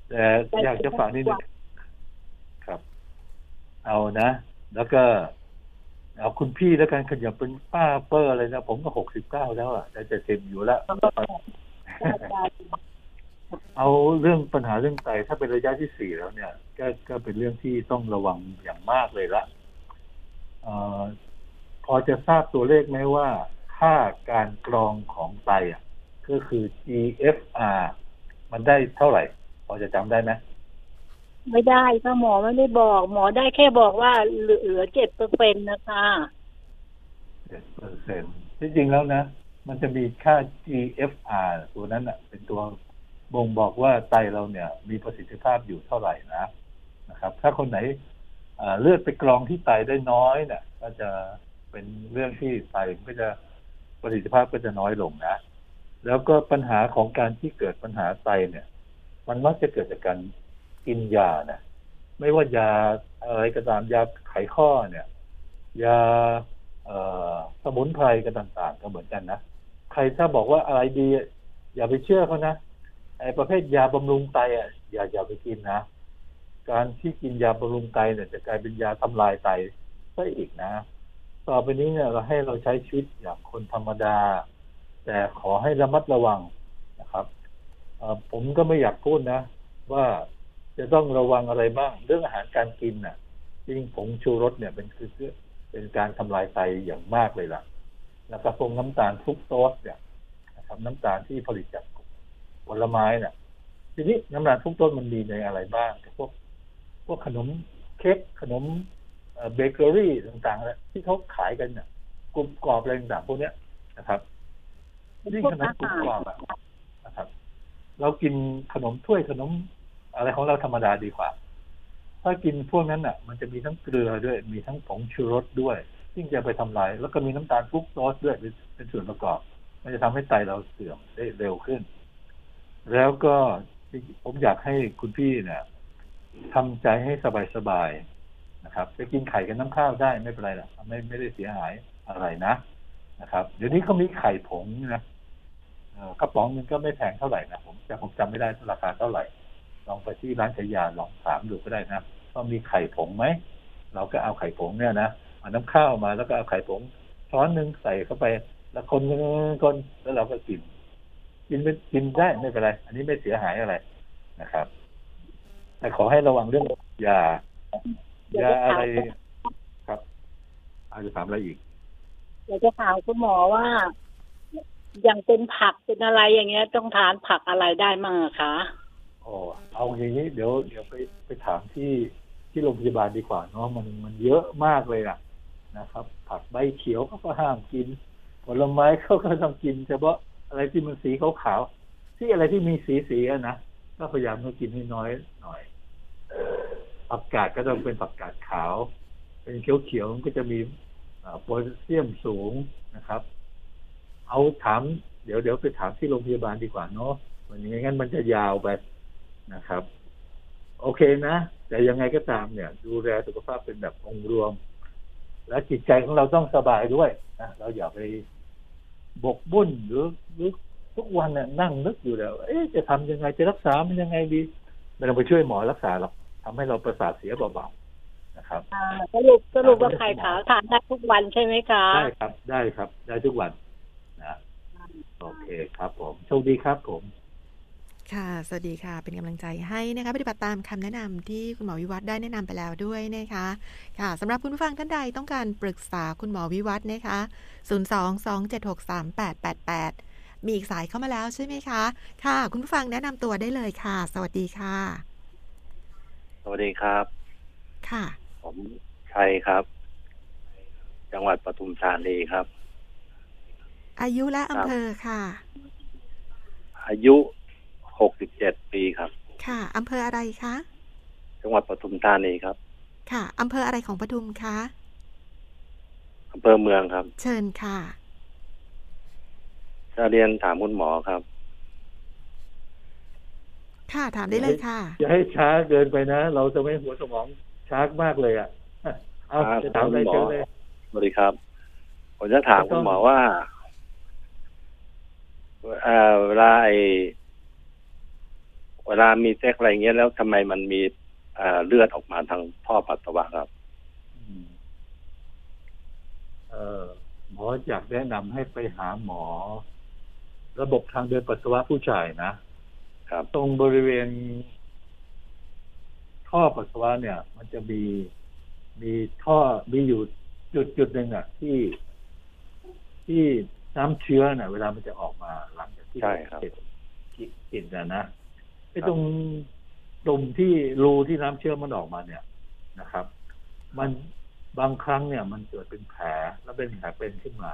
แต่อยากจะฝากนิดนึงครับ เอานะ แล้วก็ เอาคุณพี่แล้วกันขยับเป็นป้าเปอร์อะไรนะผมก็หกสิบเก้าแล้วอะแต่จะเต็มอยู่แล้วเอาเรื่องปัญหาเรื่องไตถ้าเป็นระยะที่สี่แล้วเนี่ย ก็ก็เป็นเรื่องที่ต้องระวังอย่างมากเลยละเออพอจะทราบตัวเลขไหมว่า ค่าการกรองของไตอะ ก็คือ GFR มันได้เท่าไหร่ พอจะจำได้ไหม ไม่ได้ค่ะหมอไม่ได้บอก หมอได้แค่บอกว่าเหลือเจ็ดเปอร์เซ็นต์นะคะเจ็ดเปอร์เซ็นที่จริงแล้วนะ มันจะมีค่า GFR ตัวนั้นอะ เป็นตัวบ่งบอกว่าไตเราเนี่ย มีประสิทธิภาพอยู่เท่าไหร่นะนะครับ ถ้าคนไหนเลือดไปกรองที่ไตได้น้อยเนี่ยก็จะเป็นเรื่องที่ไตก็จะประสิทธิภาพก็จะน้อยลงนะ แล้วก็ปัญหาของการที่เกิดปัญหาไตเนี่ย มันมักจะเกิดจากการ กินยานะไม่ว่ายาอะไรก็ตามยาไขข้อเนี่ย ยาเอสมุนไพรกันต่างๆ ก็เหมือนกันนะใครถ้าบอกว่าอะไรดี อย่าไปเชื่อเขานะไอ้ประเภทยาบำรุงไตอะอย่าอย่าไปกินนะการที่กินยาบำรุงไตเนี่ยจะกลายเป็นยาทำลายไตซะอีกนะ ต่อไปนี้เนี่ยเราให้เราใช้ชีวิตอย่างคนธรรมดา แต่ขอให้ระมัดระวังนะครับผมก็ไม่อยากพูดนะ ว่า จะต้องระวังอะไรบ้าง เรื่องอาหารการกินน่ะจริงผงชูรสเนี่ยเป็นคือเป็นการทำลายไตอย่างมากเลยล่ะ แล้วก็พวกน้ำตาลฟรุกโตสเนี่ยนะครับน้ำตาลที่ผลิตจากผลไม้เนี่ยทีนี้น้ำตาลฟรุกโตสมันมีในอะไรบ้างพวกพวกขนมเค้กขนมเบเกอรี่ต่างๆนี่ยที่เขาขายกันเนี่ยกรุบกรอบอะไรต่างๆพวกเนี้ยนะครับยิ่งขนมกรุบกรอบอะนะครับ เรากินขนมถ้วยขนม อะไรของเราธรรมดาดีกว่า ถ้ากินพวกนั้นอะ มันจะมีทั้งเกลือด้วย มีทั้งผงชูรสด้วย ซึ่งจะไปทำลาย แล้วก็มีน้ำตาลฟรุกโตสด้วยเป็นส่วนประกอบ มันจะทำให้ไตเราเสื่อมได้เร็วขึ้น แล้วก็ผมอยากให้คุณพี่เนี่ยทำใจให้สบายๆนะครับจะกินไข่กับน้ำข้าวได้ไม่เป็นไรหรอกไม่ไม่ได้เสียหายอะไรนะนะครับ เดี๋ยวนี้เขามีไข่ผงนะกระป๋องนึงก็ไม่แพงเท่าไหร่นะผมแต่ผมจำไม่ได้ราคาเท่าไหร่ ลองไปที่ร้านขายยาลองถามดูก็ได้นะว่ามีไข่ผงไหมเราก็เอาไข่ผงเนี่ยนะเอาน้ำข้าวมาแล้วก็เอาไข่ผงช้อนหนึ่งใส่เข้าไป แล้วคนคนแล้วเราก็กิน กินไม่กินได้ไม่เป็นไร อันนี้ไม่เสียหายอะไรนะครับ แต่ขอให้ระวังเรื่องยายาอะไรครับอาจจะถามอะไรอีกอยากจะถามคุณหมอว่าอย่างเป็นผักเป็นอะไรอย่างเงี้ย ต้องทานผักอะไรได้มั่งคะ อ๋อเอาอย่างนี้เดี๋ยวเดี๋ยวไปไปถามที่ที่โรงพยาบาลดีกว่าเนาะมันมันเยอะมากเลยอะนะครับ ผักใบเขียวเขาก็ห้ามกิน ผลไม้เขาก็ต้องกินเฉพาะอะไรที่มันสีขาวๆที่อะไรที่มีสีสีอะนะก็พยายามต้องกินให้น้อยหน่อยผักกาดก็ต้องเป็นผักกาดขาว เป็นเขียวๆมันก็จะมีโพแทสเซียมสูงนะครับ เอาถาม เดี๋ยวเดี๋ยวไปถามที่โรงพยาบาลดีกว่าเนาะวันนี้งั้นมันจะยาวไป นะครับ โอเคนะ แต่ยังไงก็ตามเนี่ย ดูแลสุขภาพเป็นแบบองค์รวม และจิตใจของเราต้องสบายด้วยนะเราอย่าไปบกบุ่นหรือหรือทุกวันเนี่ยนั่งนึกอยู่แล้ว เอ๊ะจะทำยังไงจะรักษามันยังไงดีไม่ต้องไปช่วยหมอรักษาหรอกทำให้เราประสาทเสียเบาๆนะครับอ่าสรุปสรุปว่าไข่ขาวทานได้ทุกวันใช่ไหมคะได้ครับ ได้ครับ ได้ทุกวันนะโอเคครับผมโชคดีครับผม ค่ะ สวัสดีค่ะ เป็นกำลังใจให้นะคะปฏิบัติตามคำแนะนำที่คุณหมอวิวัฒน์ได้แนะนำไปแล้วด้วยนะคะ ค่ะสำหรับคุณผู้ฟังท่านใดต้องการปรึกษาคุณหมอวิวัฒน์นะคะ 022763888 มีอีกสายเข้ามาแล้วใช่ไหมคะ ค่ะ คุณผู้ฟังแนะนำตัวได้เลยค่ะ สวัสดีค่ะ สวัสดีครับ ค่ะ ผมชัยครับ จังหวัดปทุมธานีครับ อายุและอำเภอค่ะ อายุ หกสิบเจ็ดปีครับ ค่ะอำเภออะไรคะจังหวัดปทุมธานีครับ ค่ะอำเภออะไรของปทุมคะอำเภอเมืองครับ เชิญค่ะจะเรียนถามคุณหมอครับ ค่ะถามได้เลยค่ะ อย่าให้ช้าเกินไปนะ เราจะไม่หัวสมองช้ามากเลยอะเอาครับจะถามอะไรคุณหมอเชิญเลยสวัสดีครับ ผมจะถามคุณหมอว่าเอ่อเวลาไอ เวลามีเซ็กอะไรเงี้ยแล้วทำไมมันมีเอ่อเลือดออกมาทางท่อปัสสาวะครับอืมเออหมออยากแนะนำให้ไปหาหมอ ระบบทางเดินปัสสาวะผู้ชายนะครับตรงบริเวณท่อปัสสาวะเนี่ย มันจะมีมีท่อมีอยู่จุดจุดหนึ่งอะ ที่ที่น้ำเชื้อน่ะเวลามันจะออกมาหลังจากที่ใช่ครับเสร็จกินนะนะ ไอ้ตรงตุ่มที่รูที่น้ำเชื้อมมันออกมาเนี่ยนะครับ มันบางครั้งเนี่ย มันเกิดเป็นแผลแล้วเป็นแผลเป็นขึ้นมา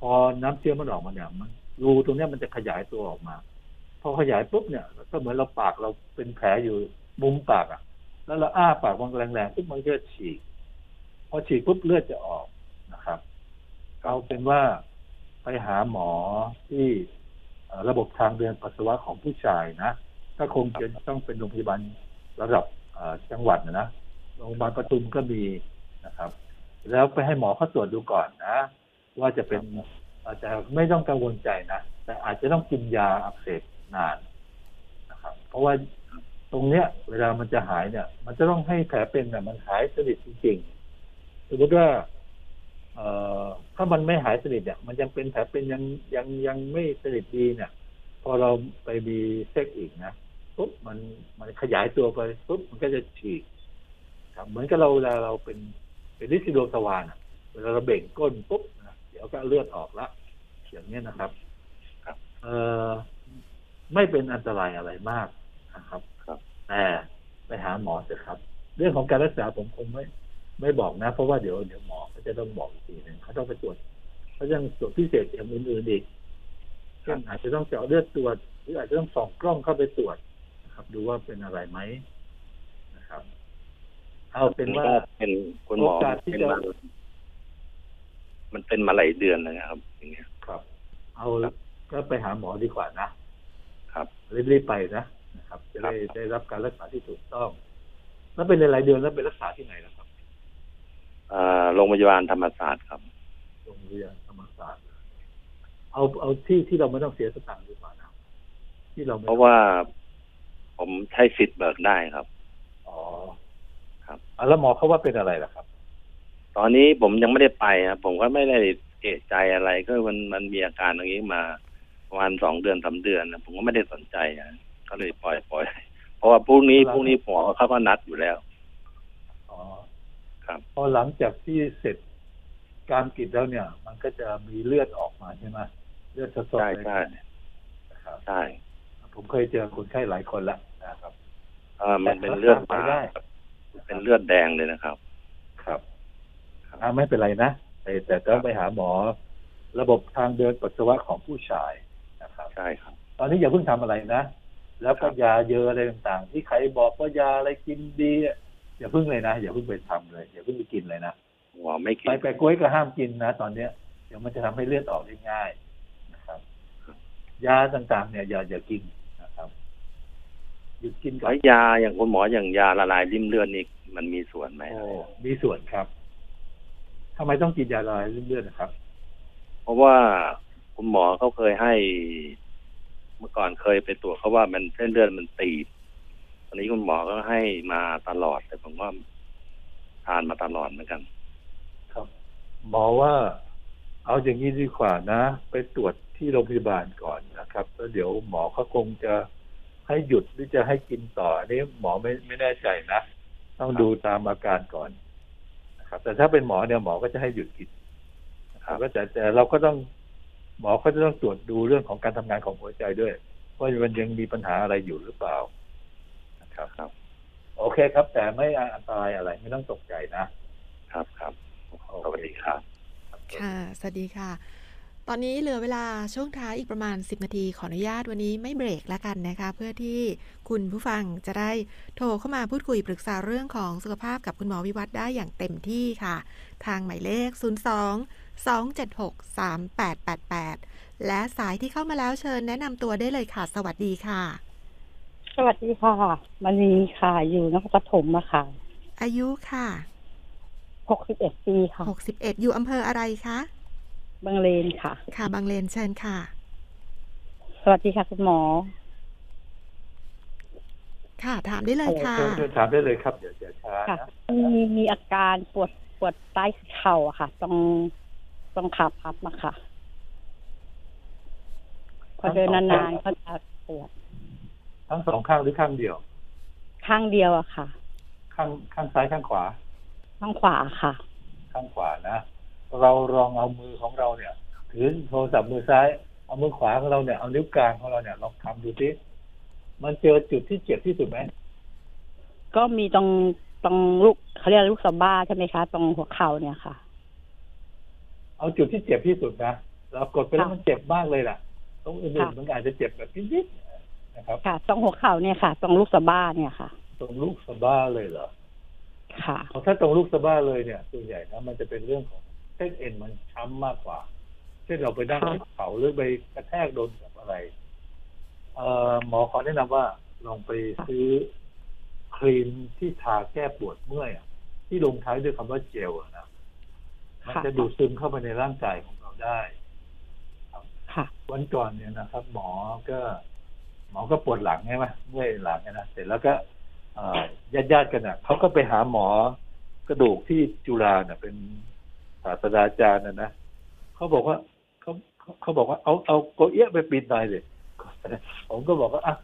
พอน้ำเชื้อมมันออกมาเนี่ย มันรูตรงเนี้ยมันจะขยายตัวออกมา พอขยายปุ๊บเนี่ย ก็เหมือนเราปากเราเป็นแผลอยู่มุมปากอะ แล้วเราอ้าปากมันแรงๆปุ๊บมันก็ฉีก พอฉีกปุ๊บเลือดจะออกนะครับเอาเป็นว่าไปหาหมอที่ระบบทางเดินปัสสาวะของผู้ชายนะ ก็คงจะต้องเป็นโรงพยาบาลระดับจังหวัดนะนะโรงพยาบาลปทุมก็มีนะครับ แล้วไปให้หมอเขาตรวจดูก่อนนะ ว่าจะเป็นอาจจะไม่ต้องกังวลใจนะแต่อาจจะต้องกินยาอักเสบนานนะครับ เพราะว่าตรงเนี้ย เวลามันจะหายเนี่ย มันจะต้องให้แผลเป็นเนี่ยมันหายสนิทจริงๆสมมติว่าเอ่อถ้ามันไม่หายสนิทเนี่ย มันยังเป็นแผลเป็นยังยังยังไม่สนิทดีเนี่ย พอเราไปมีเซ็กอีกนะ ปุ๊บมันมันขยายตัวไปปุ๊บมันก็จะฉีกครับเหมือนกับเราเวลาเราเป็นเป็นลิซิโดสวานอะเวลาเราเบ่งก้นปุ๊บนะเดี๋ยวก็เลือดออกละอย่างนี้ยนะครับครับเอ่อไม่เป็นอันตรายอะไรมากนะครับครับแต่ไปหาหมอเถอะครับ เรื่องของการรักษาผมคงไม่ไม่บอกนะ เพราะว่าเดี๋ยวเดี๋ยวหมอเขาจะต้องบอกอีกทีหนึ่งเขาต้องไปตรวจเขาจะตรวจพิเศษอย่างอื่นๆอีกเช่นอาจจะต้องเจาะเลือดตรวจหรืออาจจะต้องส่องกล้องเข้าไปตรวจ นะครับ ดูว่าเป็นอะไรไหมนะครับ เอาเป็นว่าก็เป็นคุณหมอโอกาสที่เป็นจะมามันเป็นมาหลายเดือนแล้วนะครับ อย่างเงี้ยครับ เอาก็ไปหาหมอดีกว่านะครับรีบๆไปนะนะครับ จะได้ครับได้รับการรักษาที่ถูกต้อง แล้วเป็นหลายๆเดือนแล้วไปรักษาที่ไหนนะครับอ่าโรงพยาบาลธรรมศาสตร์ครับโรงพยาบาลธรรมศาสตร์เอาเอาที่ที่เราไม่ต้องเสียสตังค์ดีกว่านะที่เราไม่เพราะว่า ผมใช้สิทธิ์เบิกได้ครับ อ๋อ ครับอะแล้วหมอเขาว่าเป็นอะไรล่ะครับ ตอนนี้ผมยังไม่ได้ไปครับผมก็ไม่ได้เอะใจอะไรก็มันมันมีอาการอย่างนี้มาประมาณสองเดือนสามเดือนนะผมก็ไม่ได้สนใจนะก็เลยปล่อยปล่อยเพราะว่าพรุ่งนี้พรุ่งนี้หมอเขาก็นัดอยู่แล้วอ๋อครับพอหลังจากที่เสร็จการกรีดแล้วเนี่ย มันก็จะมีเลือดออกมาใช่ไหมเลือดสดๆใช่เลยใช่นะครับใช่ผมเคยเจอคนไข้หลายคนแล้ว นะครับเออมันเป็นเลือดมาได้เป็นเลือดแดงเลยนะครับ ครับครับอ่าไม่เป็นไรนะแต่แต่ต้องไปหาหมอ ระบบทางเดินปัสสาวะของผู้ชายนะครับใช่ครับ ตอนนี้อย่าเพิ่งทำอะไรนะแล้วก็ครับยาเยอะอะไรต่างๆ ที่ใครบอกว่ายาอะไรกินดีอะอย่าเพิ่งเลยนะอย่าเพิ่งไปทำเลยอย่าเพิ่งไปกินเลยนะหมอไม่กิไปนไปกล้วยก็ห้ามกินนะตอนเนี้ยเดี๋ยวมันจะทำให้เลือดออกได้ง่ายนะครับ ยาต่างๆ เนี่ยอย่าอย่ากินนะครับ หยุดกินก่อแล้นวยาอย่างคุณหมออย่างยาละลายริ่มเลือดนี่มันมีส่วนไหมโอ้มีส่วนครับทำไมต้องกินยาละลายริ่มเลือดนะครับ เพราะว่าคุณหมอเขาเคยให้ เมื่อก่อนเคยไปตรวจเขาว่ามันเส้นเลือดมันตีบตอนนี้คุณหมอก็ให้มาตลอดแต่ผมว่าทานมาตลอดเหมือนกัน ครับ หมอว่าเอาอย่างนี้ดีกว่านะ ไปตรวจที่โรงพยาบาลก่อนนะครับ แล้วเดี๋ยวหมอเขาคงจะ ให้หยุดหรือจะให้กินต่ออันนี้หมอไม่ไม่แน่ใจนะต้องดูตามอาการก่อนนะครับ แต่ถ้าเป็นหมอเนี่ยหมอก็จะให้หยุดกินนะครับก็แต่แต่เราก็ต้องหมอก็จะต้องตรวจดูเรื่องของการทำงานของหัวใจด้วยว่ามันยังมีปัญหาอะไรอยู่หรือเปล่านะครับครับ โอเคครับ แต่ไม่อันตรายอะไรไม่ต้องตกใจนะครับครับโอสวัสเคดีครับค่ะสวัสดีค่ะ ตอนนี้เหลือเวลาช่วงท้ายอีกประมาณ 10 นาทีขออนุญาตวันนี้ไม่เบรกแล้วกันนะคะ เพื่อที่คุณผู้ฟังจะได้โทรเข้ามาพูดคุยปรึกษาเรื่องของสุขภาพกับคุณหมอวิวัฒน์ได้อย่างเต็มที่ค่ะ ทางหมายเลข 02 276 3888 และสายที่เข้ามาแล้วเชิญแนะนำตัวได้เลยค่ะ สวัสดีค่ะ สวัสดีค่ะมันนีค่ะ อยู่นครปฐมอะค่ะ อายุค่ะหกสิบเอ็ดปีค่ะ 61 อยู่อำเภออะไรคะ บางเลนค่ะ ค่ะ บางเลนเชิญค่ะ สวัสดีค่ะคุณหมอ ค่ะ ถามได้เลยค่ะเชิญเชิญถามได้เลยครับเดี๋ยวเดี๋ยวช้าค่ะนะมีมีอาการปวดปวดใต้เข่าอะค่ะตรงตรงขาพับอะค่ะ พอเดินนานๆก็จะปวด ทั้งสองข้างหรือข้างเดียว ข้างเดียวอะค่ะ ข้างข้างซ้ายข้างขวา ข้างขวาค่ะ ข้างขวานะ เราลองเอามือของเราเนี่ย ถือโทรศัพท์มือซ้าย เอามือขวาของเราเนี่ยเอานิ้วกลางของเราเนี่ยลองทำดูสิมันเจอจุดที่เจ็บที่สุดไหมก็มีตรงตรงลูกเขาเรียกลูกสะบ้าใช่ไหมคะ ตรงหัวเข่าเนี่ยค่ะ เอาจุดที่เจ็บที่สุดนะเรากดไปแล้วค่ะมันเจ็บมากเลยล่ะตรงอื่นค่ะๆมันอาจจะเจ็บแบบนิดๆนะครับ ค่ะ ตรงหัวเข่าเนี่ยค่ะ ตรงลูกสะบ้าเนี่ยค่ะ ตรงลูกสะบ้าเลยเหรอค่ะเพราะถ้าตรงลูกสะบ้าเลยเนี่ยส่วนใหญ่นะมันจะเป็นเรื่องของเส้นเอ็นมันช้ำมากกว่า เช่นเราไปนั่งค่ะที่เขาหรือไปกระแทกโดนกับอะไร เอ่อหมอขอแนะนำว่าลองไปซื้อครีมที่ทาแก้ปวดเมื่อยอะที่ลงท้ายด้วยคำว่าเจลอะนะมันค่ะจะดูดซึมเข้าไปในร่างกายของเราได้ค่ะวันก่อนเนี่ยนะครับ หมอก็ หมอก็ปวดหลังใช่ไหมเมื่อยหลังนะเสร็จแล้วก็ญาติญาติๆกันอะเขาก็ไปหาหมอกระดูกที่จุฬาเนี่ยเป็น ศาสตราจารย์นะนะเขาบอกว่าเขาเขาบอกว่าเอาเอาโกเอี้ยะไปปิดหน่อยเลยผมก็บอกว่าอะ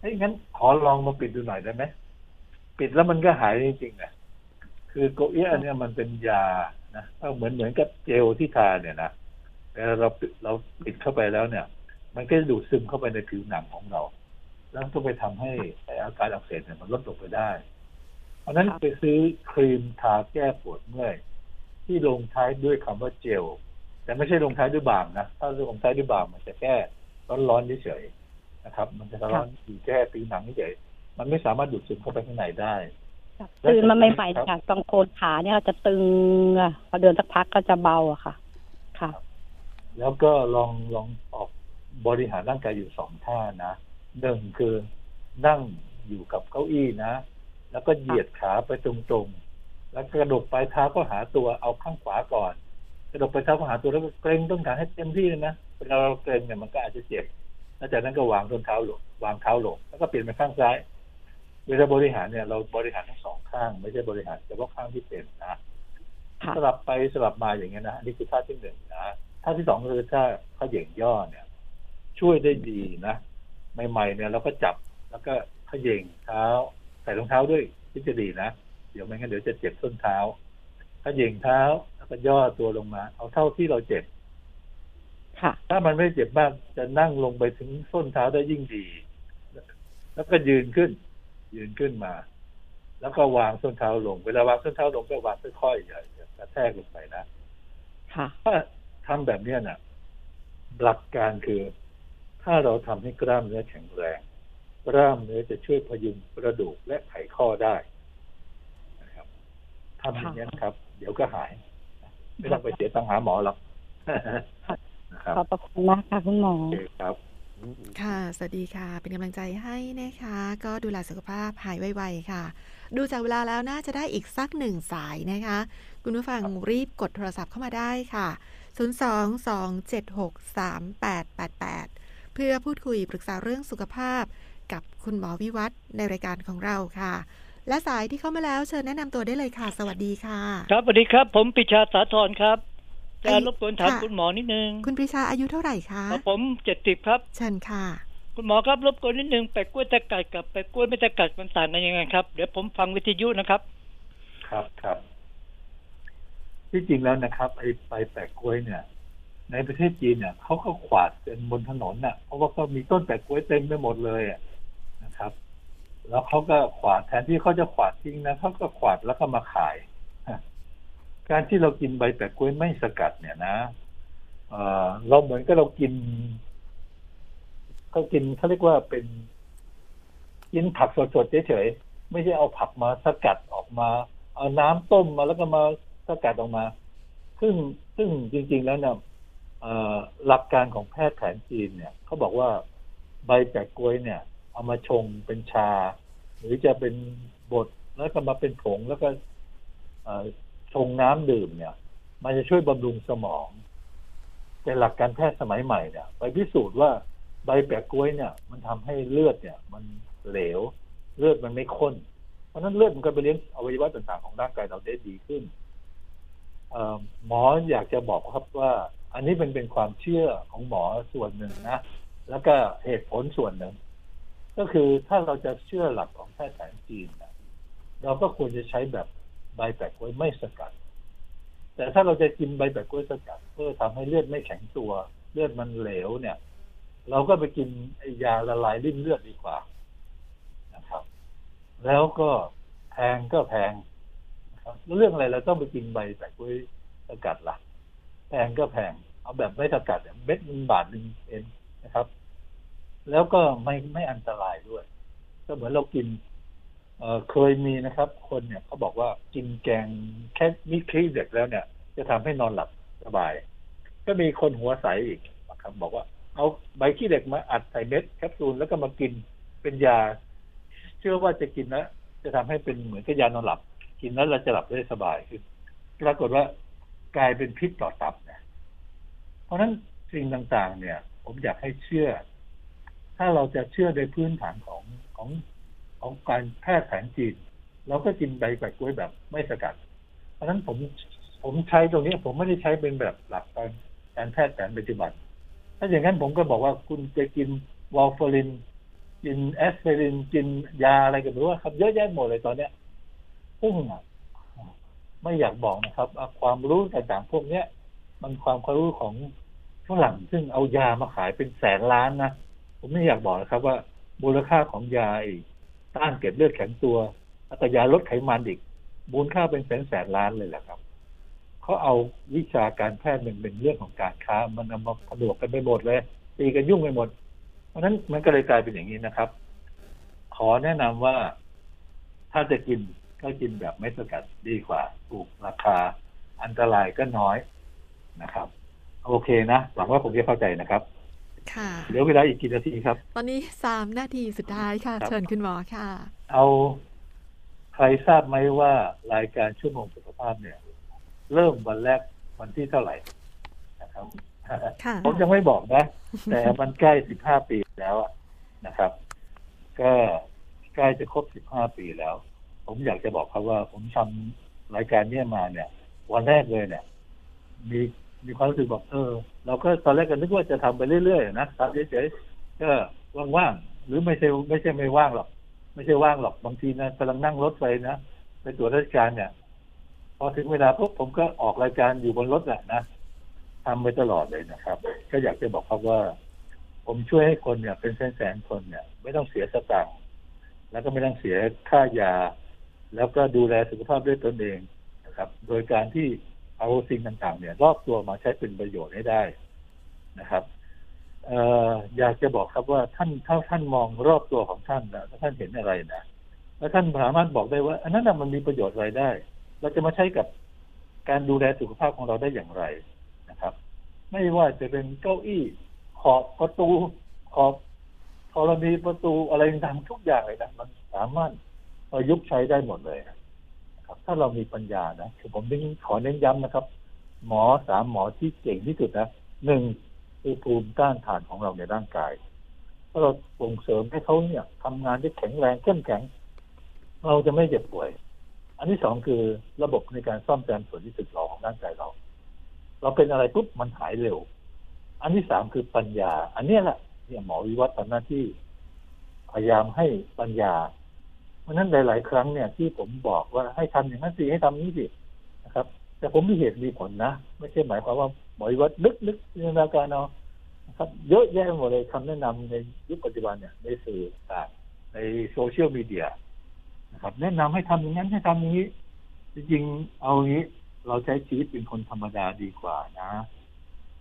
เฮ้ยงั้นขอลองมาปิดดูหน่อยได้ไหมปิดแล้วมันก็หายจริงๆนะคือโกเอี้ยะเนี่ยมันเป็นยานะเหมือนเหมือนกับเจลที่ทาเนี่ยนะแต่เราปิดเราปิดเข้าไปแล้วเนี่ย มันก็จะดูดซึมเข้าไปในผิวหนังของเรา แล้วก็ไปทำให้อาการอักเสบเนี่ยมันลดลงไปได้ เพราะนั้นไปซื้อครีมทาแก้ปวดเมื่อย ที่ลงท้ายด้วยคำว่าเจล แต่ไม่ใช่ลงท้ายด้วยบามนะ ถ้าลงท้ายด้วยบามมันจะแค่ร้อนๆเฉยๆนะครับ มันจะร้อนอยู่แค่ผิวหนังเฉยๆมันไม่สามารถดูดซึมเข้าไปข้างในได้ตื่นมาใหม่ๆนะคะตรงโคนขาเนี่ยจะตึงอะพอเดินสักพักก็จะเบาอะค่ะ ค่ะ แล้วก็ลองลองออกบริหารร่างกายอยู่สองท่านะหนึ่งคือนั่งอยู่กับเก้าอี้นะ แล้วก็เหยียดขาไปตรงๆ แล้วกระดกปลายเท้าก็หาตัวเอาข้างขวาก่อน กระดกปลายเท้าก็หาตัวแล้วก็เกรงต้นขาให้เต็มที่เลยนะเวลาเราเกรงเนี่ยมันก็อาจจะเจ็บแล้วจากนั้นก็วางต้นเท้าลงวางเท้าลงแล้วก็เปลี่ยนไปข้างซ้าย เวลาบริหารเนี่ยเราบริหารทั้งสองข้าง ไม่ใช่บริหารเฉพาะข้างที่เป็นนะค่ะสลับไปสลับมาอย่างเงี้ยนะอันนี้คือท่าที่หนึ่งนะท่าที่สองคือท่าท่าเหย่งย่อเนี่ย ช่วยได้ดีนะใหม่ๆเนี่ยเราก็จับแล้วก็เขย่งเท้า ใส่รองเท้าด้วยที่จะดีนะ เดี๋ยวไม่งั้นเดี๋ยวจะเจ็บส้นเท้าเขย่งเท้าแล้วก็ย่อตัวลงมา เอาเท่าที่เราเจ็บค่ะถ้ามันไม่เจ็บมากจะนั่งลงไปถึงส้นเท้าได้ยิ่งดี แล้วก็ยืนขึ้น ยืนขึ้นมา แล้วก็วางส้นเท้าลง เวลาวางส้นเท้าลงก็วางค่อยๆอย่าอย่ากระแทกลงไปนะค่ะถ้าทำแบบเนี้ยนะหลักการคือ ถ้าเราทำให้กล้ามเนื้อแข็งแรง กล้ามเนื้อจะช่วยพยุงกระดูกและไขข้อได้นะครับ ทำอย่างนี้ยครับ เดี๋ยวก็หาย ไม่ต้องไปเสียตังค์หาหมอหรอกนะครับขอบพระคุณมากค่ะคุณหมอโอเคครับค่ะ สวัสดีค่ะ เป็นกำลังใจให้นะคะ ก็ดูแลสุขภาพหายไวๆค่ะ ดูจากเวลาแล้วน่าจะได้อีกสักหนึ่งสายนะคะ คุณผู้ฟังรีบกดโทรศัพท์เข้ามาได้ค่ะ 022763888 เพื่อพูดคุยปรึกษาเรื่องสุขภาพกับคุณหมอวิวัฒน์ในรายการของเราค่ะ และสายที่เข้ามาแล้วเชิญแนะนำตัวได้เลยค่ะ สวัสดีค่ะ ครับสวัสดีครับ ผมปิชาสาธรครับจะไอ้รบกวนถามค่ะคุณหมอนิดนึง คุณปรีชาอายุเท่าไหร่คะครับผมเจ็ดสิบครับ เชิญค่ะ คุณหมอครับรบกวนนิดนึงแปะกล้วยตะกัดกับแปะกล้วยไม่ตะกัดมันต่างกันยังไงครับเดี๋ยวผมฟังวิทยุนะครับ ครับครับที่จริงแล้วนะครับไอ้ใบแปะกล้วยเนี่ย ในประเทศจีนเนี่ยเขาก็ขวาดกันบนถนนน่ะ เพราะว่าเขามีต้นแปะกล้วยเต็มไปหมดเลยอะนะครับ แล้วเขาก็ขวาดแทนที่เขาจะขวาดทิ้งนะเขาก็ขวาดแล้วก็มาขาย การที่เรากินใบแปะกล้วยไม่สกัดเนี่ยนะเออเราเหมือนกับเรากินเขากินเขาเรียกว่าเป็นกินผักสดๆเฉยๆไม่ใช่เอาผักมาสกัดออกมา เอาน้ำต้มมาแล้วก็มาสกัดออกมา ซึ่งซึ่งจริง ๆ แล้วเนี่ยหลักการของแพทย์แผนจีนเนี่ยเขาบอกว่าใบแปะกล้วยเนี่ย เอามาชงเป็นชา หรือจะเป็นบดแล้วก็มาเป็นผงแล้วก็ชงน้ำดื่มเนี่ย มันจะช่วยบำรุงสมอง แต่หลักการแพทย์สมัยใหม่เนี่ย ไปพิสูจน์ว่าใบแปะกล้วยเนี่ย มันทำให้เลือดเนี่ย มันเหลว เลือดมันไม่ข้น เพราะนั้นเลือดมันก็ไปเลี้ยงอวัยวะต่างๆของร่างกายเราได้ดีขึ้นหมออยากจะบอกครับว่า อันนี้เป็นเป็นความเชื่อของหมอส่วนหนึ่งนะ แล้วก็เหตุผลส่วนหนึ่ง ก็คือถ้าเราจะเชื่อหลักของแพทย์แผนจีนนะเราก็ควรจะใช้แบบใบแปะกล้วยไม่สกัด แต่ถ้าเราจะกินใบแปะกล้วยสกัด เพื่อทำให้เลือดไม่แข็งตัว เลือดมันเหลวเนี่ย เราก็ไปกินยาละลายริ่มเลือดดีกว่านะครับ แล้วก็แพงก็แพงนะครับแล้วเรื่องอะไรเราต้องไปกินใบแปะกล้วยสกัดล่ะ แพงก็แพง เอาแบบไม่สกัดเนี่ยเม็ดหนึ่งบาทหนึ่งเองนะครับ แล้วก็ไม่ไม่อันตรายด้วย ก็เหมือนเรากินเออเคยมีนะครับ คนเนี่ยเขาบอกว่ากินแกงแค่มิครีเด็กแล้วเนี่ย จะทำให้นอนหลับสบาย ก็มีคนหัวใสอีกนะครับบอกว่า เอาใบขี้เหล็กมาอัดใส่เม็ดแคปซูลแล้วก็มากินเป็นยา เชื่อว่าจะกินแล้วจะทำให้เป็นเหมือนกับยานอนหลับ กินแล้วเราจะหลับได้สบายขึ้นปรากฏว่ากลายเป็นพิษต่อตับเนี่ยเพราะฉะนั้นสิ่งต่างๆ เนี่ย ผมอยากให้เชื่อ ถ้าเราจะเชื่อในพื้นฐานของของของการแพทย์แผนจีน เราก็กินใบแปะกล้วยแบบไม่สกัด เพราะฉะนั้นผมผมใช้ตรงนี้ ผมไม่ได้ใช้เป็นแบบหลักการการแพทย์แผนปัจจุบัน ถ้าอย่างนั้นผมก็บอกว่าคุณจะกินวอลฟอรินกินแอสไพรินกินยาอะไรกันไม่รู้ว่าครับเยอะแยะหมดเลยตอนเนี้ยซึ่งไม่อยากบอกนะครับความรู้ต่างๆพวกเนี้ย มันความความรู้ของฝรั่งซึ่งเอายามาขายเป็นแสนล้านนะ ผมไม่อยากบอกนะครับว่ามูลค่าของยาอีกต้านเก็บเลือดแข็งตัวแล้วก็ยาลดไขมันอีกมูลค่าเป็นแสนแสนล้านเลยแหละครับเขาเอาวิชาการแพทย์หนึ่งเป็นเรื่องของการค้า มันเอามาผนวกกันไปหมดเลยตีกันยุ่งไปหมด เพราะนั้นมันก็เลยกลายเป็นอย่างนี้นะครับ ขอแนะนำว่าถ้าจะกินก็กินแบบไม่สกัดดีกว่าถูกราคาอันตรายก็น้อยนะครับ โอเคนะหวังว่าผมจะเข้าใจนะครับ เหลือเวลาอีกกี่นาทีครับ ตอนนี้สามนาทีสุดท้ายค่ะ เชิญคุณหมอค่ะ เอาใครทราบไหมว่ารายการชั่วโมงสุขภาพเนี่ย เริ่มวันแรกวันที่เท่าไหร่นะครับผมยังไม่บอกนะ แต่มันใกล้สิบห้าปีแล้วนะครับ ก็ใกล้จะครบสิบห้าปีแล้ว ผมอยากจะบอกครับว่าผมทำรายการเนี้ยมาเนี่ย วันแรกเลยเนี่ย มี มีความรู้สึกบอกเออ เราก็ตอนแรกก็นึกว่าจะทำไปเรื่อยๆนะทำเฉยๆก็ว่างๆหรือไม่ใช่ไม่ใช่ไม่ว่างหรอก ไม่ใช่ว่างหรอกบางทีนะกำลังนั่งรถไปนะไปตรวจราชการเนี่ย พอถึงเวลาปุ๊บผมก็ออกรายการอยู่บนรถแหละนะทำไปตลอดเลยนะครับ ก็อยากจะบอกครับว่า ผมช่วยให้คนเนี่ย เป็นแสนๆคนเนี่ย ไม่ต้องเสียสตางค์แล้วก็ไม่ต้องเสียค่ายา แล้วก็ดูแลสุขภาพด้วยตนเองนะครับ โดยการที่ เอาสิ่งต่างๆ เนี่ย รอบตัวมาใช้เป็นประโยชน์ให้ได้นะครับเอออยากจะบอกครับว่าท่านถ้าท่านมองรอบตัวของท่านนะถ้าท่านเห็นอะไรนะแล้วท่านสามารถบอกได้ว่า อันนั้นมันมีประโยชน์อะไรได้ เราจะมาใช้กับการดูแลสุขภาพของเราได้อย่างไรนะครับ ไม่ว่าจะเป็นเก้าอี้ ขอบประตู ขอบธรณีประตูอะไรต่างทุกอย่างเลยนะมันสามารถประยุกต์ใช้ได้หมดเลย ครับ ถ้าเรามีปัญญานะคือผมต้องขอเน้นย้ำนะครับ หมอสามหมอที่เก่งที่สุดนะหนึ่งคือภูมิต้านทานของเราในร่างกายถ้าเราส่งเสริมให้เขาเนี่ยทำงานได้แข็งแรงเข้มแข็ง เราจะไม่เจ็บป่วย อันที่สองคือระบบในการซ่อมแซมส่วนที่สึกหรอของร่างกายเรา เราเป็นอะไรปุ๊บมันหายเร็ว อันที่สามคือปัญญา อันนี้แหละเนี่ยหมอวิวัฒน์ทำหน้าที่พยายามให้ปัญญา ราะนั้นหลาย ๆ ครั้งเนี่ยที่ผมบอกว่าให้ทำอย่างนั้นสิให้ทำนี้สินะครับ แต่ผมมีเหตุมีผลนะไม่ใช่หมายความว่าหมอวิวัฒน์ลึกๆจินตนาการเอาครับ เยอะแยะหมดเลยคำแนะนำในยุคปัจจุบันเนี่ยในสื่อต่างในโซเชียลมีเดียนะครับ แนะนำให้ทำอย่างนั้นให้ทำอย่างนี้ จริงๆเอางี้เราใช้ชีวิตเป็นคนธรรมดาดีกว่านะ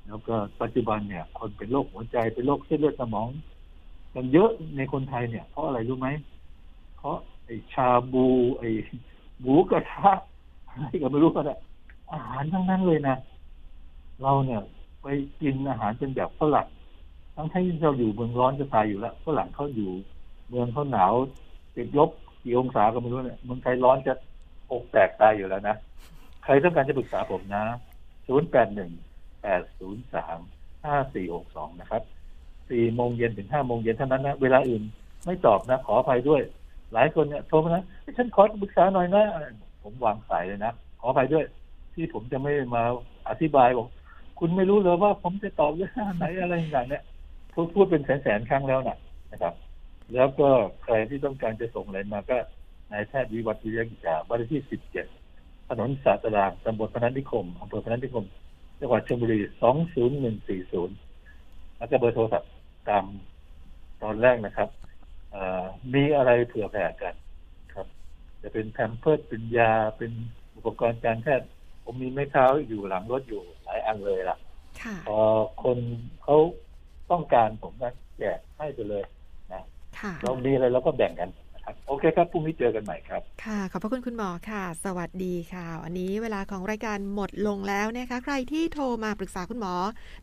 แล้วก็ปัจจุบันเนี่ย คนเป็นโรคหัวใจเป็นโรคเส้นเลือดสมองกันเยอะในคนไทยเนี่ย เพราะอะไรรู้ไหมเพราะ ไอ้ชาบูไอ้หมูกระทะอะไรก็ไม่รู้ก็ได้อาหารทั้งนั้นเลยนะ เราเนี่ย ไปกินอาหารเป็นแบบฝรั่งทั้งที่เราอยู่เมืองร้อนจะตายอยู่แล้วฝรั่งเขาอยู่ เมืองเขาหนาวติดลบกี่องศาก็ไม่รู้เนี่ยเมืองไทยร้อนจะอกแตกตายอยู่แล้วนะใครต้องการจะปรึกษาผมนะศูนย์แปดหนึ่งแปดศูนย์สามห้าสี่หกสองนะครับสี่โมงเย็นถึงห้าโมงเย็นเท่านั้นนะ เวลาอื่นไม่ตอบนะ ขออภัยด้วย หลายคนเนี่ยโทรมานะฉันขอปรึกษาหน่อยนะผมวางสายเลยนะขออภัยด้วย ที่ผมจะไม่มาอธิบายบอกคุณไม่รู้เลยว่าผมจะตอบเรื่องไหนอะไรอย่างเนี้ยพูดพูดเป็นแสนแสนครั้งแล้วนะนะครับ แล้วก็ใครที่ต้องการจะส่งอะไรมาก็นายแพทย์วิวัฒน์วิทยากิจาบ้านที่สิบเจ็ดถนนสาตรางตำบลพนัสนิคมอำเภอพนัสนิคมจังหวัดชลบุรีสองศูนย์หนึ่งสี่ศูนย์แล้วก็เบอร์โทรศัพท์ตามตอนแรกนะครับ มีอะไรเผื่อแผ่กัน ครับ จะเป็นแพมเพิร์ดเป็นยาเป็นอุปกรณ์การแพทย์ผมมีไม้เท้าอยู่หลังรถอยู่หลายอันเลยล่ะพอคนเขาต้องการผมก็แจกให้ไปเลยนะเรามีอะไรเราก็แบ่งกันนะ ครับโอเคครับพรุ่งนี้เจอกันใหม่ครับ ค่ะ ขอบพระคุณคุณหมอค่ะ สวัสดีค่ะ วันนี้เวลาของรายการหมดลงแล้วนะคะ ใครที่โทรมาปรึกษาคุณหมอ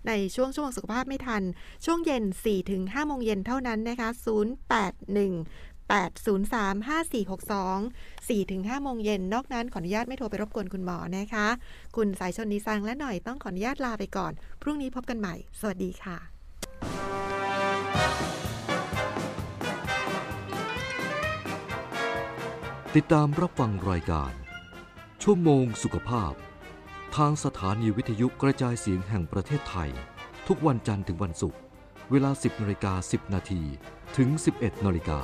ในช่วงช่วงสุขภาพไม่ทัน ช่วงเย็น4-5โมงเย็นเท่านั้นนะคะ 081 4-5-462 4-5โมงเย็น นอกนั้นขออนุญาตไม่โทรไปรบกวนคุณหมอนะคะ คุณสายชนนีสังและหน่อยต้องขออนุญาตลาไปก่อน พรุ่งนี้พบกันใหม่ สวัสดีค่ะ ติดตามรับฟังรายการ ชั่วโมงสุขภาพ ทางสถานีวิทยุกระจายเสียงแห่งประเทศไทย ทุกวันจันทร์ถึงวันศุกร์เวลา 10นาฬิกา10 นาทีถึง 11นาฬิกา